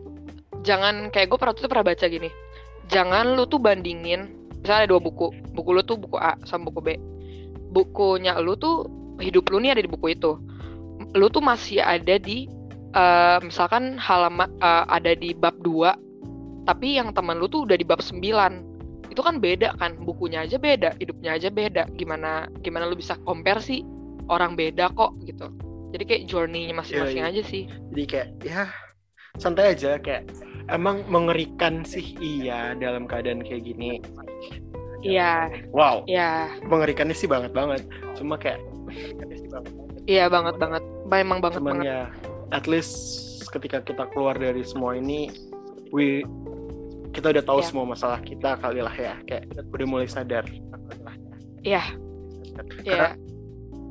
S2: jangan kayak gue pernah tuh pernah baca gini. Jangan lu tuh bandingin misalnya ada dua buku. Buku lu tuh buku A sama buku B. Bukunya lu tuh hidup lu nih ada di buku itu. Lu tuh masih ada di uh, misalkan halaman uh, ada di bab 2 tapi yang teman lu tuh udah di bab 9 itu kan beda kan bukunya aja beda hidupnya aja beda. Gimana gimana lu bisa compare sih? Orang beda kok gitu. Jadi kayak journey-nya masing-masing yeah, yeah. aja sih.
S1: Jadi kayak ya santai aja kayak emang mengerikan sih iya dalam keadaan kayak gini.
S2: Iya.
S1: Wow.
S2: Iya.
S1: Mengerikannya sih banget banget. Cuma kayak
S2: iya banget banget. Memang banget
S1: Cuman
S2: banget.
S1: ya at least ketika kita keluar dari semua ini we kita udah tahu yeah. semua masalah kita kali lah ya. Kayak udah mulai sadar.
S2: Iya. Iya.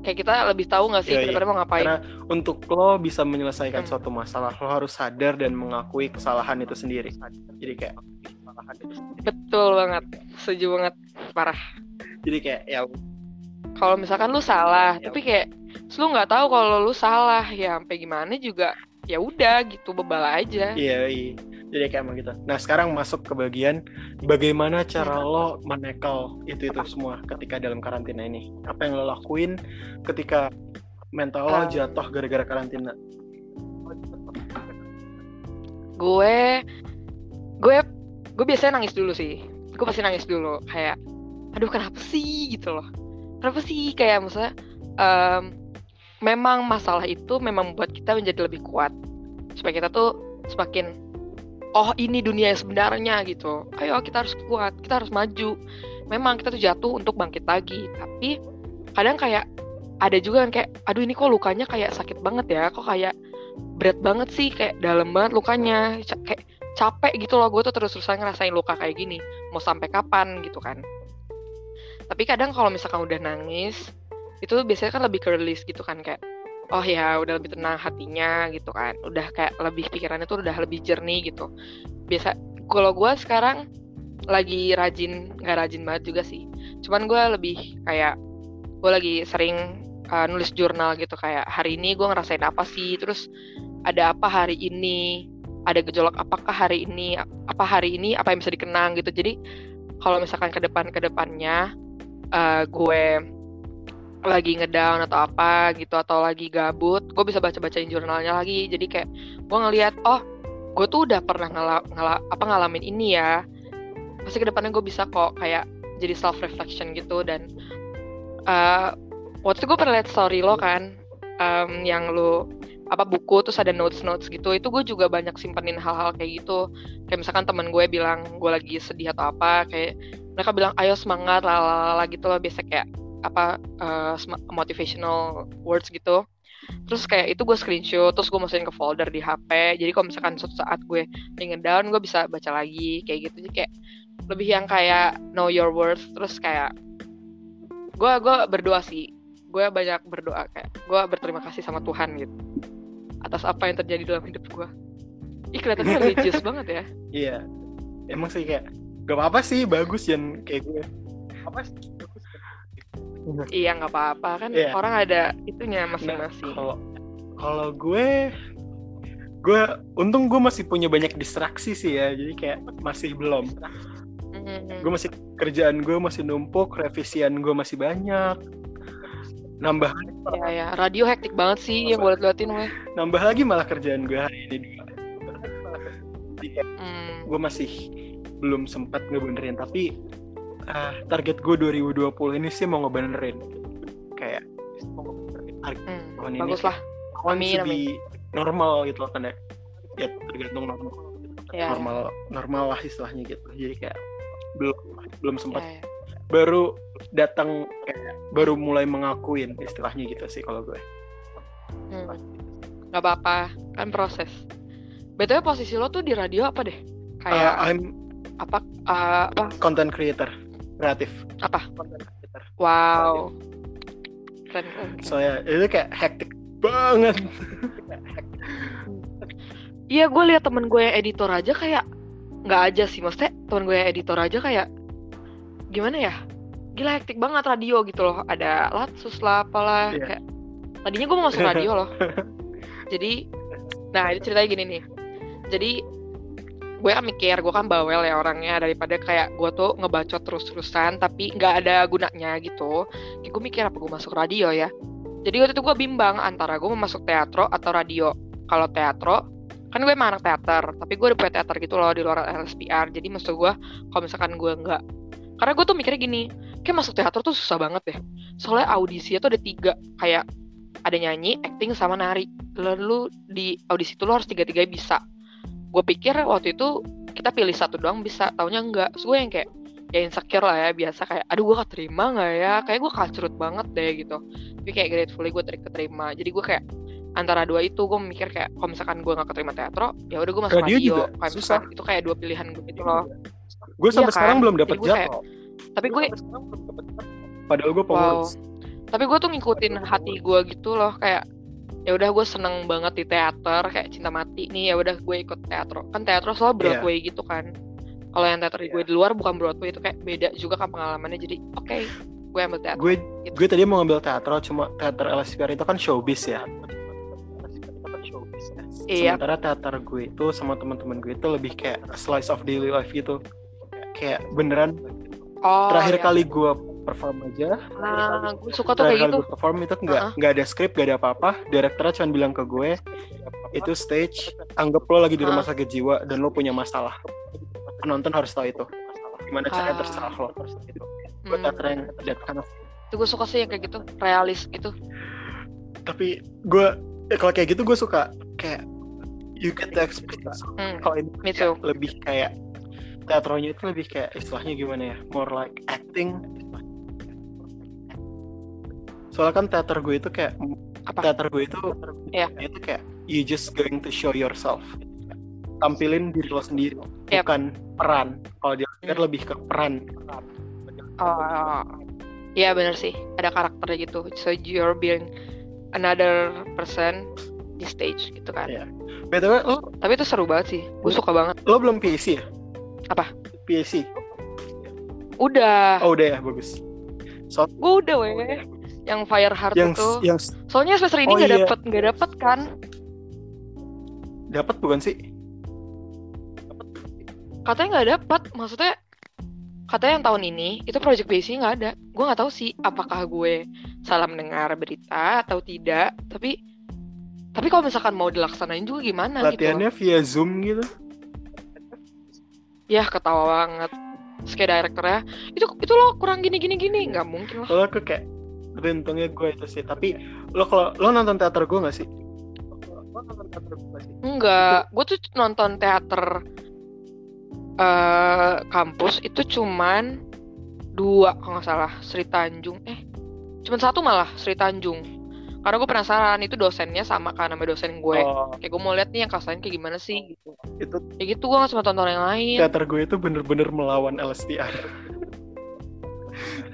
S2: Kayak kita lebih tahu nggak sih yeah, kita yeah. mau ngapain?
S1: Karena untuk lo bisa menyelesaikan hmm. suatu masalah lo harus sadar dan mengakui kesalahan itu sendiri. Jadi kayak
S2: betul banget. Setuju banget. Parah.
S1: Jadi kayak ya
S2: kalau misalkan lu salah ya, tapi kayak lu nggak tahu kalau lu salah ya sampai gimana juga ya udah gitu bebal aja.
S1: Iya iya jadi kayak emang gitu. Nah sekarang masuk ke bagian bagaimana cara lo menekel itu itu semua ketika dalam karantina ini. Apa yang lo lakuin ketika mental lo jatuh gara-gara karantina?
S2: Gue gue gue biasanya nangis dulu sih. Gue pasti nangis dulu. Kayak aduh kenapa sih? Gitu loh. Kenapa sih? Kayak misalnya um, memang masalah itu memang membuat kita menjadi lebih kuat. Supaya kita tuh semakin oh ini dunia yang sebenarnya gitu. Ayo kita harus kuat kita harus maju. Memang kita tuh jatuh untuk bangkit lagi tapi kadang kayak ada juga kan kayak aduh ini kok lukanya kayak sakit banget ya kok kayak berat banget sih kayak dalam banget lukanya kayak capek gitu loh gue tuh terus-terusan ngerasain luka kayak gini mau sampai kapan gitu kan. Tapi kadang kalau misalkan udah nangis itu biasanya kan lebih ke release gitu kan kayak oh ya udah lebih tenang hatinya gitu kan. Udah kayak lebih pikirannya tuh udah lebih jernih gitu. Biasa kalau gue sekarang lagi rajin nggak rajin banget juga sih. Cuman gue lebih kayak gue lagi sering uh, nulis jurnal gitu. Kayak hari ini gue ngerasain apa sih? Terus ada apa hari ini? Ada gejolak apakah hari ini? Apa hari ini? Apa yang bisa dikenang gitu. Jadi kalau misalkan ke depan ke depannya uh, gue lagi ngedown atau apa gitu atau lagi gabut gue bisa baca bacain jurnalnya lagi. Jadi kayak gue ngelihat oh gue tuh udah pernah ngala, ngala, apa ngalamin ini ya. Pasti ke depannya gue bisa kok kayak jadi self reflection gitu dan uh, waktu gue pernah liat story lo kan um, yang lo apa buku terus ada notes notes gitu. Itu gue juga banyak simpenin hal-hal kayak gitu. Kayak misalkan temen gue bilang gue lagi sedih atau apa kayak mereka bilang ayo semangat lalala gitu loh. Biasa kayak apa uh, motivational words gitu. Terus kayak itu gue screenshot terus gue masukin ke folder di HP jadi kalau misalkan suatu saat gue pengen down gue bisa baca lagi kayak gitu. Jadi kayak lebih yang kayak know your worth terus kayak gue gue berdoa sih. Gue banyak berdoa kayak gue berterima kasih sama Tuhan gitu. Atas apa yang terjadi dalam hidup gue ih kelihatannya religius banget ya.
S1: Iya. Emang sih kayak gak apa apa sih bagus yang kayak gue. Apa sih
S2: iya nggak apa-apa. Kan yeah. orang ada itunya masing-masing.
S1: kalau nah, kalau gue gue untung gue masih punya banyak distraksi sih ya. Jadi kayak masih belum.
S2: Mm-mm.
S1: gue masih kerjaan gue masih numpuk revisian gue masih banyak. Nambah
S2: Ya ya, radio hektik banget sih yang gue liatin weh.
S1: nambah lagi malah kerjaan gue hari ini. Kayak
S2: Hmm.
S1: gue masih belum sempat ngebenerin. Tapi ah, target gue 2020 ini sih mau ngebenerin kayak target
S2: Hmm.
S1: tahun ini
S2: Bagus lah. Amin,
S1: sih di normal gitu loh kan ya ya tergantung normal
S2: Ya,
S1: normal normal lah istilahnya gitu jadi kayak belum belum sempat
S2: ya.
S1: baru datang kayak baru mulai mengakuin istilahnya gitu sih kalau gue
S2: Hmm. Gak apa-apa, kan proses. BTW posisi lo tuh di radio apa deh? Kayak
S1: Uh, I'm
S2: apa uh, apa
S1: content creator kreatif
S2: apa?
S1: creator
S2: Wow. Keren, keren, keren.
S1: so ya itu kayak hektik banget
S2: Iya, gue lihat temen gue yang editor aja kayak nggak aja sih, maksudnya temen gue yang editor aja kayak gimana ya? Gila hektik banget radio gitu loh. Ada latsus lah, apalah
S1: Iya.
S2: kayak tadinya gue mau masuk radio loh. Jadi, nah itu ceritanya gini nih. Jadi gue kan mikir, gue kan bawel ya orangnya daripada kayak gue tuh ngebacot terus-terusan tapi nggak ada gunanya gitu. Kayak gue mikir apa gue masuk radio ya. Jadi waktu itu gue bimbang antara gue mau masuk teatro atau radio. Kalau teatro, kan gue emang anak teater, tapi gue udah punya teater gitu loh di luar LSPR. Jadi maksud gue, kalau misalkan gue nggak, karena gue tuh mikirnya gini, kayak masuk teater tuh susah banget deh. Soalnya audisinya tuh ada tiga, kayak ada nyanyi, acting, sama nari. Lalu di audisi itu lo harus tiga-tiga bisa. Gue pikir waktu itu kita pilih satu doang bisa, taunya enggak. Terus gue yang kayak, ya insecure lah ya, biasa kayak, aduh gue keterima nggak ya? Kayak gue kacrut banget deh gitu. Tapi kayak gratefully gue keterima. Jadi gue kayak, antara dua itu gue mikir kayak kalau misalkan gue gak keterima teatro ya udah gue masuk
S1: Radio
S2: radio, kayak
S1: susah.
S2: itu kayak dua pilihan gue gitu loh
S1: gue sampai
S2: Iya
S1: sekarang
S2: kan?
S1: belum
S2: Jadi
S1: dapat
S2: gue kayak-
S1: jadwal
S2: tapi gue
S1: padahal gue
S2: wow
S1: pengurus
S2: tapi gue tuh ngikutin hati gue gitu loh kayak ya udah gue seneng banget di teater kayak cinta mati nih ya udah gue ikut teatro kan teatro soal Broadway gitu kan. Kalau yang teater gue di luar bukan Broadway itu kayak beda juga kan pengalamannya. Jadi oke gue ambil teatro
S1: gue
S2: gitu.
S1: gue tadi mau ngambil teatro cuma teater LSPR itu kan showbiz ya.
S2: Iya.
S1: sementara teater gue itu sama teman-teman gue itu lebih kayak slice of daily life gitu. Kayak beneran
S2: oh
S1: terakhir
S2: iya.
S1: kali gue perform aja.
S2: Nah gue suka tuh kayak gitu.
S1: gue perform itu nggak nggak ada skrip nggak ada apa-apa. Direkturnya cuma bilang ke gue itu stage anggap lo lagi di rumah sakit jiwa dan lo punya masalah. Penonton harus tahu itu. Gimana caranya
S2: Ah.
S1: terserah lo. Gue
S2: Hmm.
S1: yang that kind of
S2: itu gue suka sih yang kayak gitu realis gitu.
S1: Tapi gue eh, kalau kayak gitu gue suka kayak you get the experience.
S2: Hmm.
S1: kalau ini
S2: me
S1: kayak
S2: too.
S1: lebih kayak teatronya itu lebih kayak istilahnya gimana ya? More like acting soalnya kan teater gue itu kayak
S2: Apa?
S1: teater gue itu
S2: Iya.
S1: itu kayak you just going to show yourself tampilin diri lo sendiri
S2: Yap.
S1: bukan peran kalau dia
S2: Hmm.
S1: lebih ke peran
S2: Oh, iya bener sih. Ada karakternya gitu. So you're being another person di stage gitu kan.
S1: Iya. btw lo
S2: Tapi itu seru banget sih. Gue suka banget.
S1: lo belum PAC ya
S2: Apa?
S1: PAC
S2: Udah.
S1: oh udah ya bagus so
S2: Gue udah weh. Yang Fire Heart
S1: yang
S2: itu.
S1: yang
S2: Soalnya semester ini
S1: Oh,
S2: nggak
S1: iya.
S2: dapet nggak dapet kan?
S1: dapat bukan sih
S2: Katanya nggak dapet. Maksudnya katanya yang tahun ini itu project base nggak ada. Gue nggak tahu sih apakah gue salah mendengar berita atau tidak. Tapi tapi kalau misalkan mau dilaksanain juga gimana gitu?
S1: latihannya via zoom gitu
S2: Ya ketawa banget. Terus kayak direkturnya, itu itu lo kurang gini gini gini, nggak mungkin lah.
S1: kalau aku kayak tapi untungnya gue itu sih. Tapi lo kalau lo nonton teater gue gak sih? Lo nonton teater gue gak sih?
S2: Enggak, gue tuh nonton teater eh kampus itu cuman dua kalau nggak salah. Sri Tanjung. Eh cuman satu malah Sri Tanjung. Karena gue penasaran itu dosennya sama kan sama dosen gue
S1: oh,
S2: kayak gue mau lihat nih yang kelasnya kayak gimana sih gitu.
S1: Itu
S2: kayak gitu gue nggak sempat tonton yang lain.
S1: teater gue itu bener-bener melawan LSTR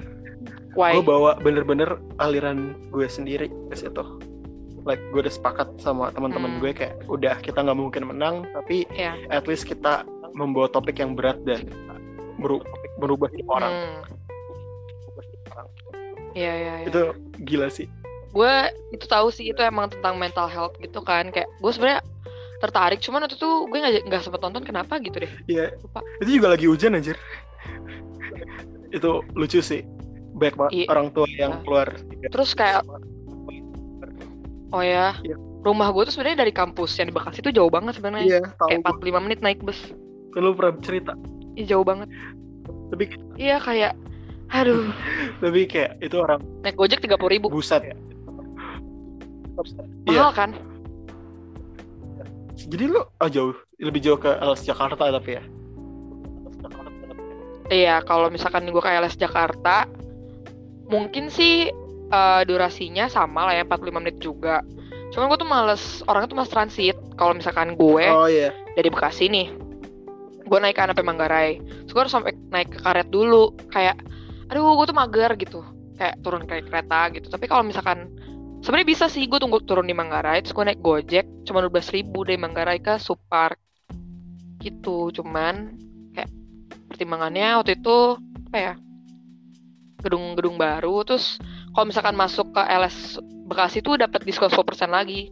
S2: why
S1: gue bawa bener-bener aliran gue sendiri ke situ like gue udah sepakat sama teman-teman
S2: Hmm.
S1: gue kayak udah kita nggak mungkin menang tapi
S2: ya
S1: at least kita membawa topik yang berat dan meru- merubah hidup orang
S2: hmm. ya ya ya
S1: itu gila sih
S2: gue itu tahu sih itu emang tentang mental health gitu kan kayak gue sebenarnya tertarik cuman waktu itu gue nggak nggak sempet nonton kenapa gitu deh
S1: Iya. Itu juga lagi hujan anjir. itu lucu sih. Banyak banget
S2: Iya.
S1: orang tua yang keluar.
S2: terus kayak oh ya
S1: Iya.
S2: rumah gue tuh sebenarnya dari kampus yang di Bekasi tuh jauh banget sebenarnya
S1: Iya, tahu.
S2: kayak
S1: gua.
S2: 45 menit naik bus
S1: lu pernah cerita.
S2: Ih, jauh banget
S1: Tapi
S2: iya kayak aduh
S1: tapi kayak itu orang
S2: naik gojek tiga puluh ribu
S1: buset. Iya.
S2: mahal kan
S1: Jadi lu oh jauh, lebih jauh ke LS Jakarta tapi ya.
S2: iya kalau misalkan gue kayak les Jakarta mungkin sih eh, durasinya sama lah ya 45 menit juga. Cuman gue tuh males orangnya tuh males transit. Kalau misalkan gue
S1: Oh iya.
S2: dari Bekasi nih gue naik ke sampai Manggarai. Gue harus sampai naik ke karet dulu. Kayak aduh gue tuh mager gitu. Kayak turun kayak kereta gitu. Tapi kalau misalkan sebenarnya bisa sih gue tunggu turun di Manggarai terus gue naik gojek cuma 12.000 ribu dari Manggarai ke Supark gitu cuman kayak pertimbangannya waktu itu apa ya gedung-gedung baru terus kalau misalkan masuk ke LS Bekasi tuh dapat diskon 10% lagi.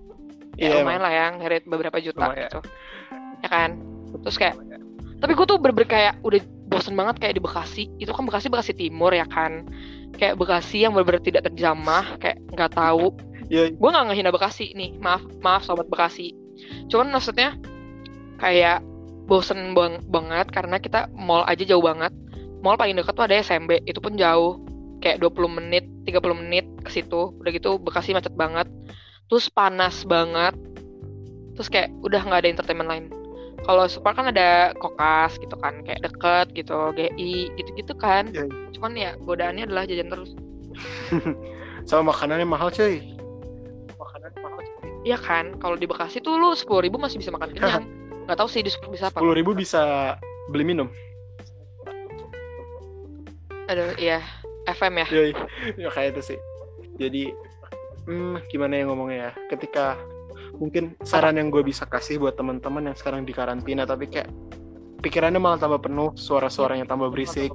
S2: Ya
S1: Iya,
S2: lumayan lah ya ngerit beberapa juta
S1: Lumayan.
S2: gitu. Ya kan? Terus kayak tapi gue tuh bener-bener kayak udah bosen banget kayak di Bekasi. Itu kan Bekasi Bekasi Timur ya kan? Kayak Bekasi yang bener-bener tidak terjamah kayak nggak tahu.
S1: Iya.
S2: gue nggak ngehina Bekasi nih maaf maaf sobat Bekasi. Cuman maksudnya kayak bosen bang banget karena kita mall aja jauh banget mall paling dekat tuh ada SMB itu pun jauh. Kayak 20 menit 30 menit ke situ. Udah gitu Bekasi macet banget. Terus panas banget. Terus kayak udah nggak ada entertainment lain. Kalau super kan ada kokas gitu kan kayak deket gitu GI gitu-gitu kan.
S1: Iya.
S2: cuman ya godaannya adalah jajan terus.
S1: Sama makanannya mahal cuy. Makanannya mahal cuy.
S2: Iya kan kalau di Bekasi tuh lu sepuluh ribu masih bisa makan kenyang. Nggak tahu sih di super bisa apa.
S1: Sepuluh ribu bisa beli minum.
S2: Aduh iya FM ya
S1: Yoi. ya kayak itu sih. Jadi hmm, gimana ya ngomongnya ya? Ketika mungkin saran yang gue bisa kasih buat teman-teman yang sekarang di karantina tapi kayak pikirannya malah tambah penuh, suara-suaranya tambah berisik.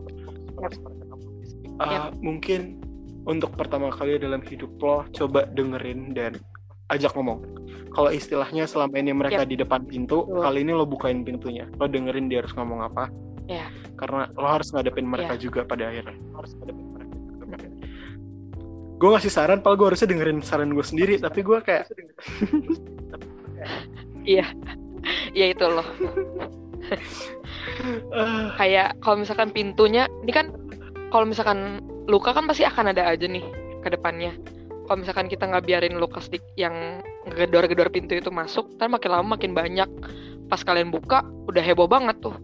S1: Ah, mungkin untuk pertama kali dalam hidup lo coba dengerin dan ajak ngomong. Kalau istilahnya selama ini mereka di depan pintu,
S2: Betul.
S1: kali ini lo bukain pintunya. Lo dengerin dia harus ngomong apa.
S2: Ya.
S1: Karena lo harus ngadepin mereka
S2: Ya.
S1: juga pada akhirnya. Harus ngadepin mereka juga. Gue ngasih saran, pal. Gue harusnya dengerin saran gue sendiri, tapi gue kayak
S2: iya. Itu loh. Kayak kalau misalkan pintunya ini kan kalau misalkan luka kan pasti akan ada aja nih ke depannya. Kalau misalkan kita nggak biarin luka stick yang gedor-gedor pintu itu masuk ntar makin lama makin banyak. Pas kalian buka udah heboh banget tuh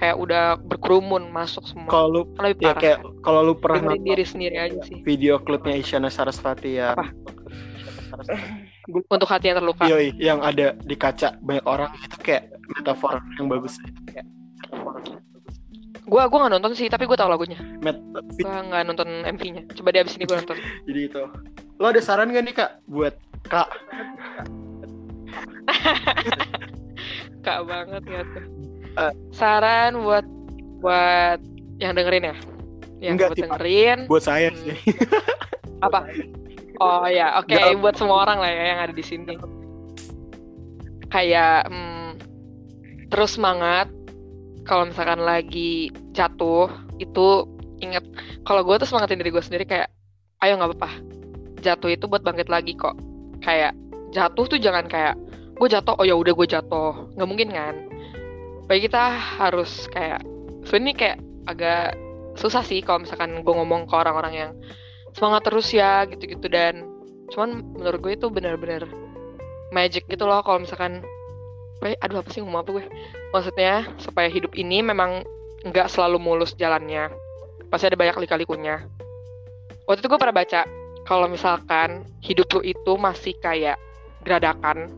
S2: kayak udah berkerumun masuk semua.
S1: Kalau lu
S2: Kan lebih
S1: ya kayak kalau lu pernah nonton
S2: diri sendiri aja sih.
S1: video klipnya Isyana Sarasvati ya.
S2: Apa? untuk hati yang terluka.
S1: Yoi, yang ada di kaca banyak orang itu kayak metafor yang bagus. Kayak
S2: gue gua nggak nonton sih tapi gue tahu lagunya.
S1: Met-
S2: gue nggak nonton MV-nya coba di abis ini gue nonton.
S1: Jadi itu. Lo ada saran gak nih kak buat kak?
S2: Kak banget ya tuh
S1: Eh.
S2: saran buat buat yang dengerin ya? Yang
S1: Enggak,
S2: buat
S1: tipe-
S2: dengerin?
S1: Buat saya
S2: Hmm.
S1: sih.
S2: Apa? Oh ya oke
S1: Nggak.
S2: buat semua orang lah ya yang ada di sini. Kayak hmm, terus semangat. Kalau misalkan lagi jatuh itu inget kalau gue tuh semangatin diri gue sendiri kayak ayo nggak apa-apa. Jatuh itu buat bangkit lagi kok. Kayak jatuh tuh jangan kayak gue jatuh oh ya udah gue jatuh. Nggak mungkin kan bagi kita harus kayak sebenarnya kayak agak susah sih kalau misalkan gue ngomong ke orang-orang yang semangat terus ya gitu-gitu. Dan cuman menurut gue itu benar-benar magic gitu loh kalau misalkan eh, aduh apa sih ngomong apa gue maksudnya supaya hidup ini memang nggak selalu mulus jalannya. Pasti ada banyak lika-likunya. Waktu itu gue pernah baca kalau misalkan hidup lu itu masih kayak geradakan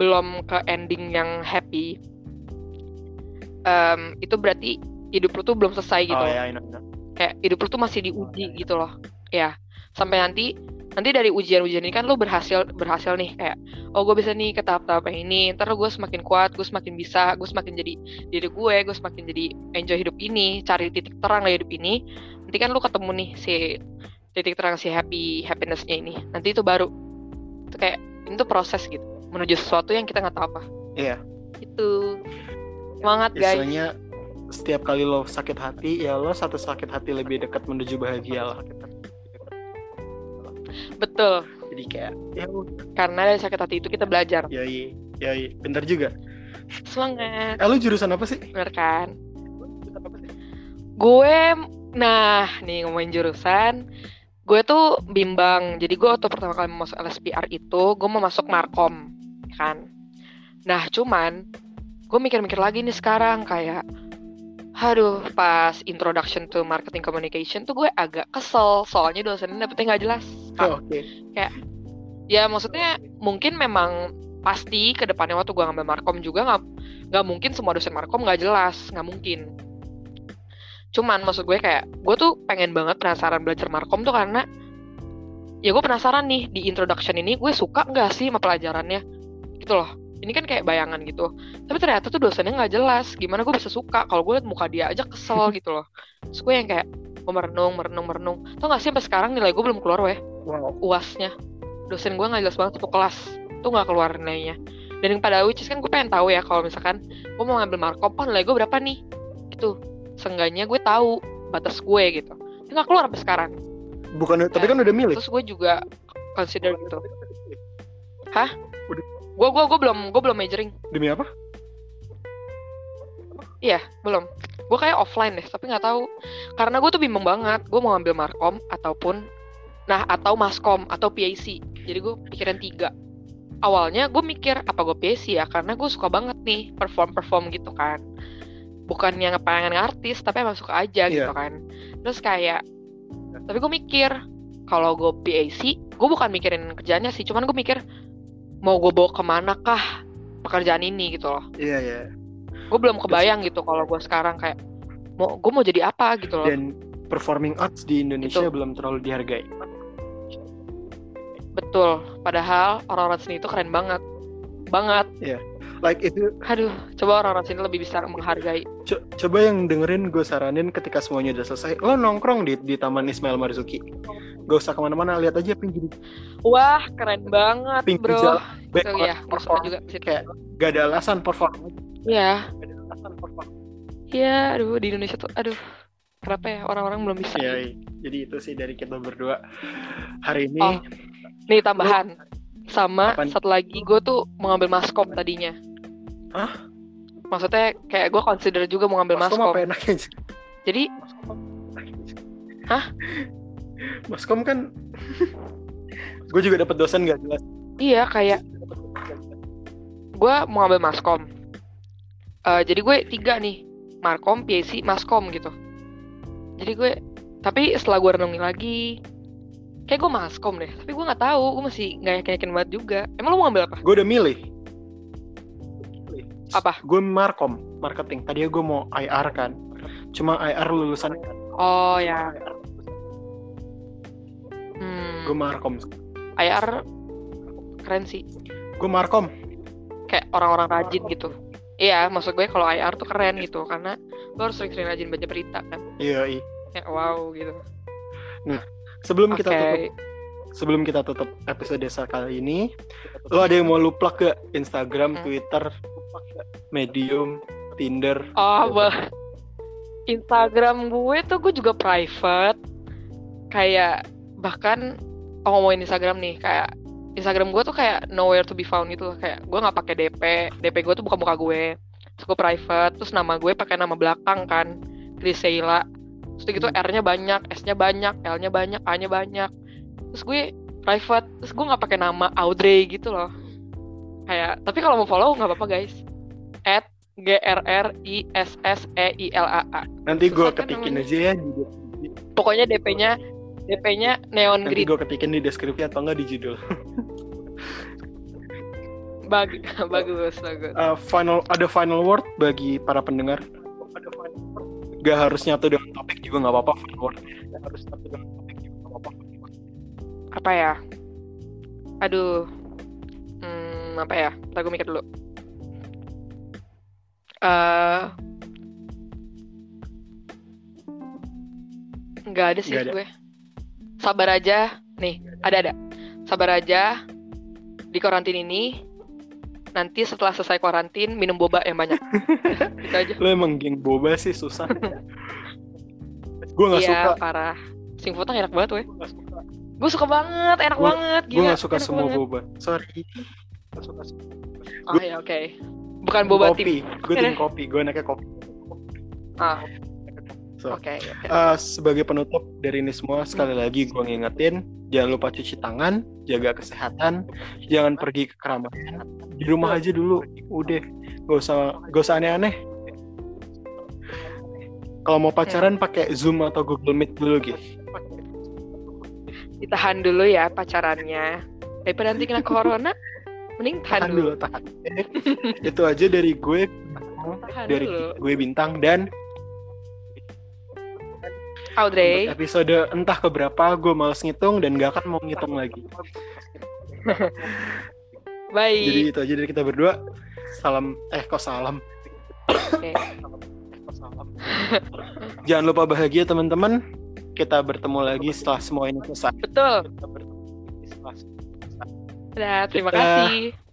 S2: belum ke ending yang happy em, itu berarti hidup lu tuh belum selesai gitu
S1: oh
S2: loh.
S1: ya I know,
S2: kayak hidup lu tuh masih diuji gitu loh. Ya sampai nanti nanti dari ujian-ujian ini kan lu berhasil berhasil nih kayak oh gue bisa nih ke tahap-tahap ini ntar gue semakin kuat gue semakin bisa gue semakin jadi diri gue gue semakin jadi enjoy hidup ini cari titik terang dari hidup ini. Nanti kan lu ketemu nih si titik terang si happy happinessnya ini. Nanti itu baru itu kayak ini tuh proses gitu menuju sesuatu yang kita nggak tahu apa.
S1: Iya.
S2: Itu. Semangat guys.
S1: Istilahnya setiap kali lo sakit hati, ya lo satu sakit hati lebih dekat menuju bahagia lah.
S2: Betul.
S1: Jadi kayak ya
S2: Karena dari sakit hati itu kita belajar.
S1: Yoi, yoi, bentar juga.
S2: Semangat.
S1: Eh, lu jurusan apa sih?
S2: Bener kan? Gue, nah nih ngomongin jurusan, gue tuh bimbang. Jadi gue waktu pertama kali masuk LSPR itu, gue mau masuk Markom, kan? Nah cuman, gue mikir-mikir lagi nih sekarang kayak, aduh pas introduction to marketing communication tuh gue agak kesel soalnya dosennya dapetnya nggak jelas.
S1: Oh, Oke.
S2: Okay. Ya maksudnya mungkin memang pasti ke depannya waktu gue ngambil markom juga nggak nggak mungkin semua dosen markom nggak jelas nggak mungkin cuman maksud gue kayak gue tuh pengen banget penasaran belajar markom tuh karena ya gue penasaran nih di introduction ini gue suka nggak sih sama pelajarannya gitu loh ini kan kayak bayangan gitu. Tapi ternyata tuh dosennya nggak jelas. Gimana gue bisa suka? Kalau gue liat muka dia aja kesel gitu loh. Terus gue yang kayak gue merenung merenung merenung. Tau gak sih sampai sekarang nilai gue belum keluar weh.
S1: Wow.
S2: uasnya. Dosen gue nggak jelas banget satu kelas. Tuh nggak keluar nilainya. Dan yang pada which is kan gue pengen tahu ya kalau misalkan gue mau ngambil markom oh nilai gue berapa nih? Gitu. Seenggaknya gue tahu batas gue gitu. Itu nggak keluar sampai sekarang.
S1: Bukan tapi kan udah milih.
S2: terus gue juga consider gitu. Hah?
S1: Udah.
S2: Gue gue gue belum gue belum majoring.
S1: Demi apa?
S2: Iya belum. Gue kayak offline deh tapi nggak tahu. Karena gue tuh bimbang banget gue mau ngambil markom ataupun nah atau maskom atau PAC jadi gue pikiran tiga. Awalnya gue mikir apa gue PAC ya? Karena gue suka banget nih perform perform gitu kan. Bukan yang pengen artis tapi emang suka aja gitu
S1: Iya.
S2: kan. Terus kayak tapi gue mikir kalau gue PAC gue bukan mikirin kerjanya sih. Cuman gue mikir mau gue bawa ke mana kah pekerjaan ini gitu loh.
S1: Iya iya.
S2: Gue belum kebayang gitu kalau gue sekarang kayak mau gue mau jadi apa gitu loh.
S1: Dan performing arts di Indonesia
S2: Itu.
S1: belum terlalu dihargai.
S2: Betul. Padahal orang-orang sini itu keren banget. Banget
S1: like itu
S2: aduh coba orang-orang sini lebih bisa menghargai.
S1: Co- coba yang dengerin gue saranin ketika semuanya udah selesai. Lo nongkrong di di Taman Ismail Marzuki. Gak usah ke mana-mana lihat aja pinggir
S2: wah keren banget
S1: pinggir
S2: bro.
S1: jalan.
S2: Itu
S1: back
S2: ya suka juga
S1: kayak gak ada alasan perform
S2: ya
S1: gak ada alasan perform
S2: ya aduh di Indonesia tuh aduh. Kenapa ya orang-orang belum bisa?
S1: Iya, iya. jadi itu sih dari kita berdua. Hari ini
S2: Oh. nih tambahan. Sama
S1: Apaan?
S2: satu lagi gue tuh mau ngambil maskom tadinya
S1: Hah?
S2: maksudnya kayak gue consider juga mau ngambil
S1: Maskom.
S2: maskom
S1: apa enaknya
S2: jadi Hah?
S1: Maskom kan gue juga dapat dosen gak jelas.
S2: Iya kayak gue mau ngambil maskom. Eh, jadi gue tiga nih markom PAC maskom gitu. Jadi gue tapi setelah gue renungin lagi kayak gue maskom deh. Tapi gue nggak tahu gue masih nggak yakin yakin banget juga. Emang lo mau ngambil apa?
S1: Gue udah milih
S2: Apa?
S1: gue markom marketing. Tadinya gue mau IR kan. Cuma IR lulusan
S2: oh ya. Hmm,
S1: gue markom.
S2: IR keren sih.
S1: Gue markom.
S2: Kayak orang-orang rajin gitu. Iya maksud gue kalau IR tuh keren gitu karena lo harus sering-sering rajin baca berita kan.
S1: Iya iya.
S2: Kayak wow gitu.
S1: Sebelum
S2: oke.
S1: kita tutup sebelum kita tutup episode desa kali ini lo ada yang mau lu plug ke Instagram
S2: Hmm.
S1: Twitter Medium Tinder?
S2: Oh bah. Instagram gue tuh gue juga private. Kayak bahkan oh ngomongin Instagram nih kayak Instagram gue tuh kayak nowhere to be found gitu loh. Kayak gue nggak pakai DP DP gue tuh bukan muka gue. Terus gue private terus nama gue pakai nama belakang kan. Griseila terus gitu R-nya banyak S-nya banyak L-nya banyak A-nya banyak terus gue private terus gue nggak pakai nama Audrey gitu loh. Kayak tapi kalau mau follow nggak apa-apa guys. At G R R I S S E I L A A.
S1: Nanti gue
S2: kan
S1: ketikin aja ya di,
S2: pokoknya DP-nya DP-nya neon
S1: nanti
S2: green.
S1: gue ketikin di deskripsi atau enggak di judul.
S2: Bag bagus bagus.
S1: Uh, final ada final word bagi para pendengar? Gak harus nyatu dengan topik juga nggak apa-apa final word. Gak harus nyatu dengan topik juga nggak apa-apa
S2: apa ya aduh hmm, apa ya Ntar gue mikir dulu eh nggak ada sih
S1: Nggak ada.
S2: gue sabar aja nih ada ada sabar aja di karantin ini nanti setelah selesai karantin minum boba yang banyak. itu aja.
S1: Lo emang geng boba sih susah. gue gak
S2: iya,
S1: suka.
S2: parah. Sing enak banget, weh. Gue suka banget, enak
S1: Gua-
S2: banget.
S1: Gue
S2: Gila,
S1: gak suka
S2: enak
S1: semua
S2: banget.
S1: boba. Sorry. Gak suka semua.
S2: Oh ya oke. Bukan boba tim.
S1: kopi. Gue tim kopi. Gue anaknya kopi.
S2: Ah,
S1: So,
S2: oke. oke.
S1: eh, sebagai penutup dari ini semua, sekali lagi gue ngingetin, jangan lupa cuci tangan, jaga kesehatan, jangan pergi ke keramaian, di rumah aja dulu, udah, gak usah, gak usah aneh-aneh. Kalau mau pacaran pakai Zoom atau Google Meet dulu gitu.
S2: Ditahan dulu ya pacarannya. Daripada nanti kena corona, mending tahan,
S1: Tahan
S2: dulu.
S1: dulu, tahan. Itu aja dari gue,
S2: Tahan
S1: dari
S2: dulu.
S1: gue bintang dan
S2: Audrey.
S1: untuk episode entah keberapa gue males ngitung dan gak akan mau ngitung lagi.
S2: Bye.
S1: Jadi itu aja dari kita berdua. Salam, eh kok salam.
S2: Oke.
S1: Jangan lupa bahagia teman-teman. Kita bertemu lagi setelah semua ini selesai.
S2: Betul. Dadah, terima
S1: Dadah.
S2: kasih.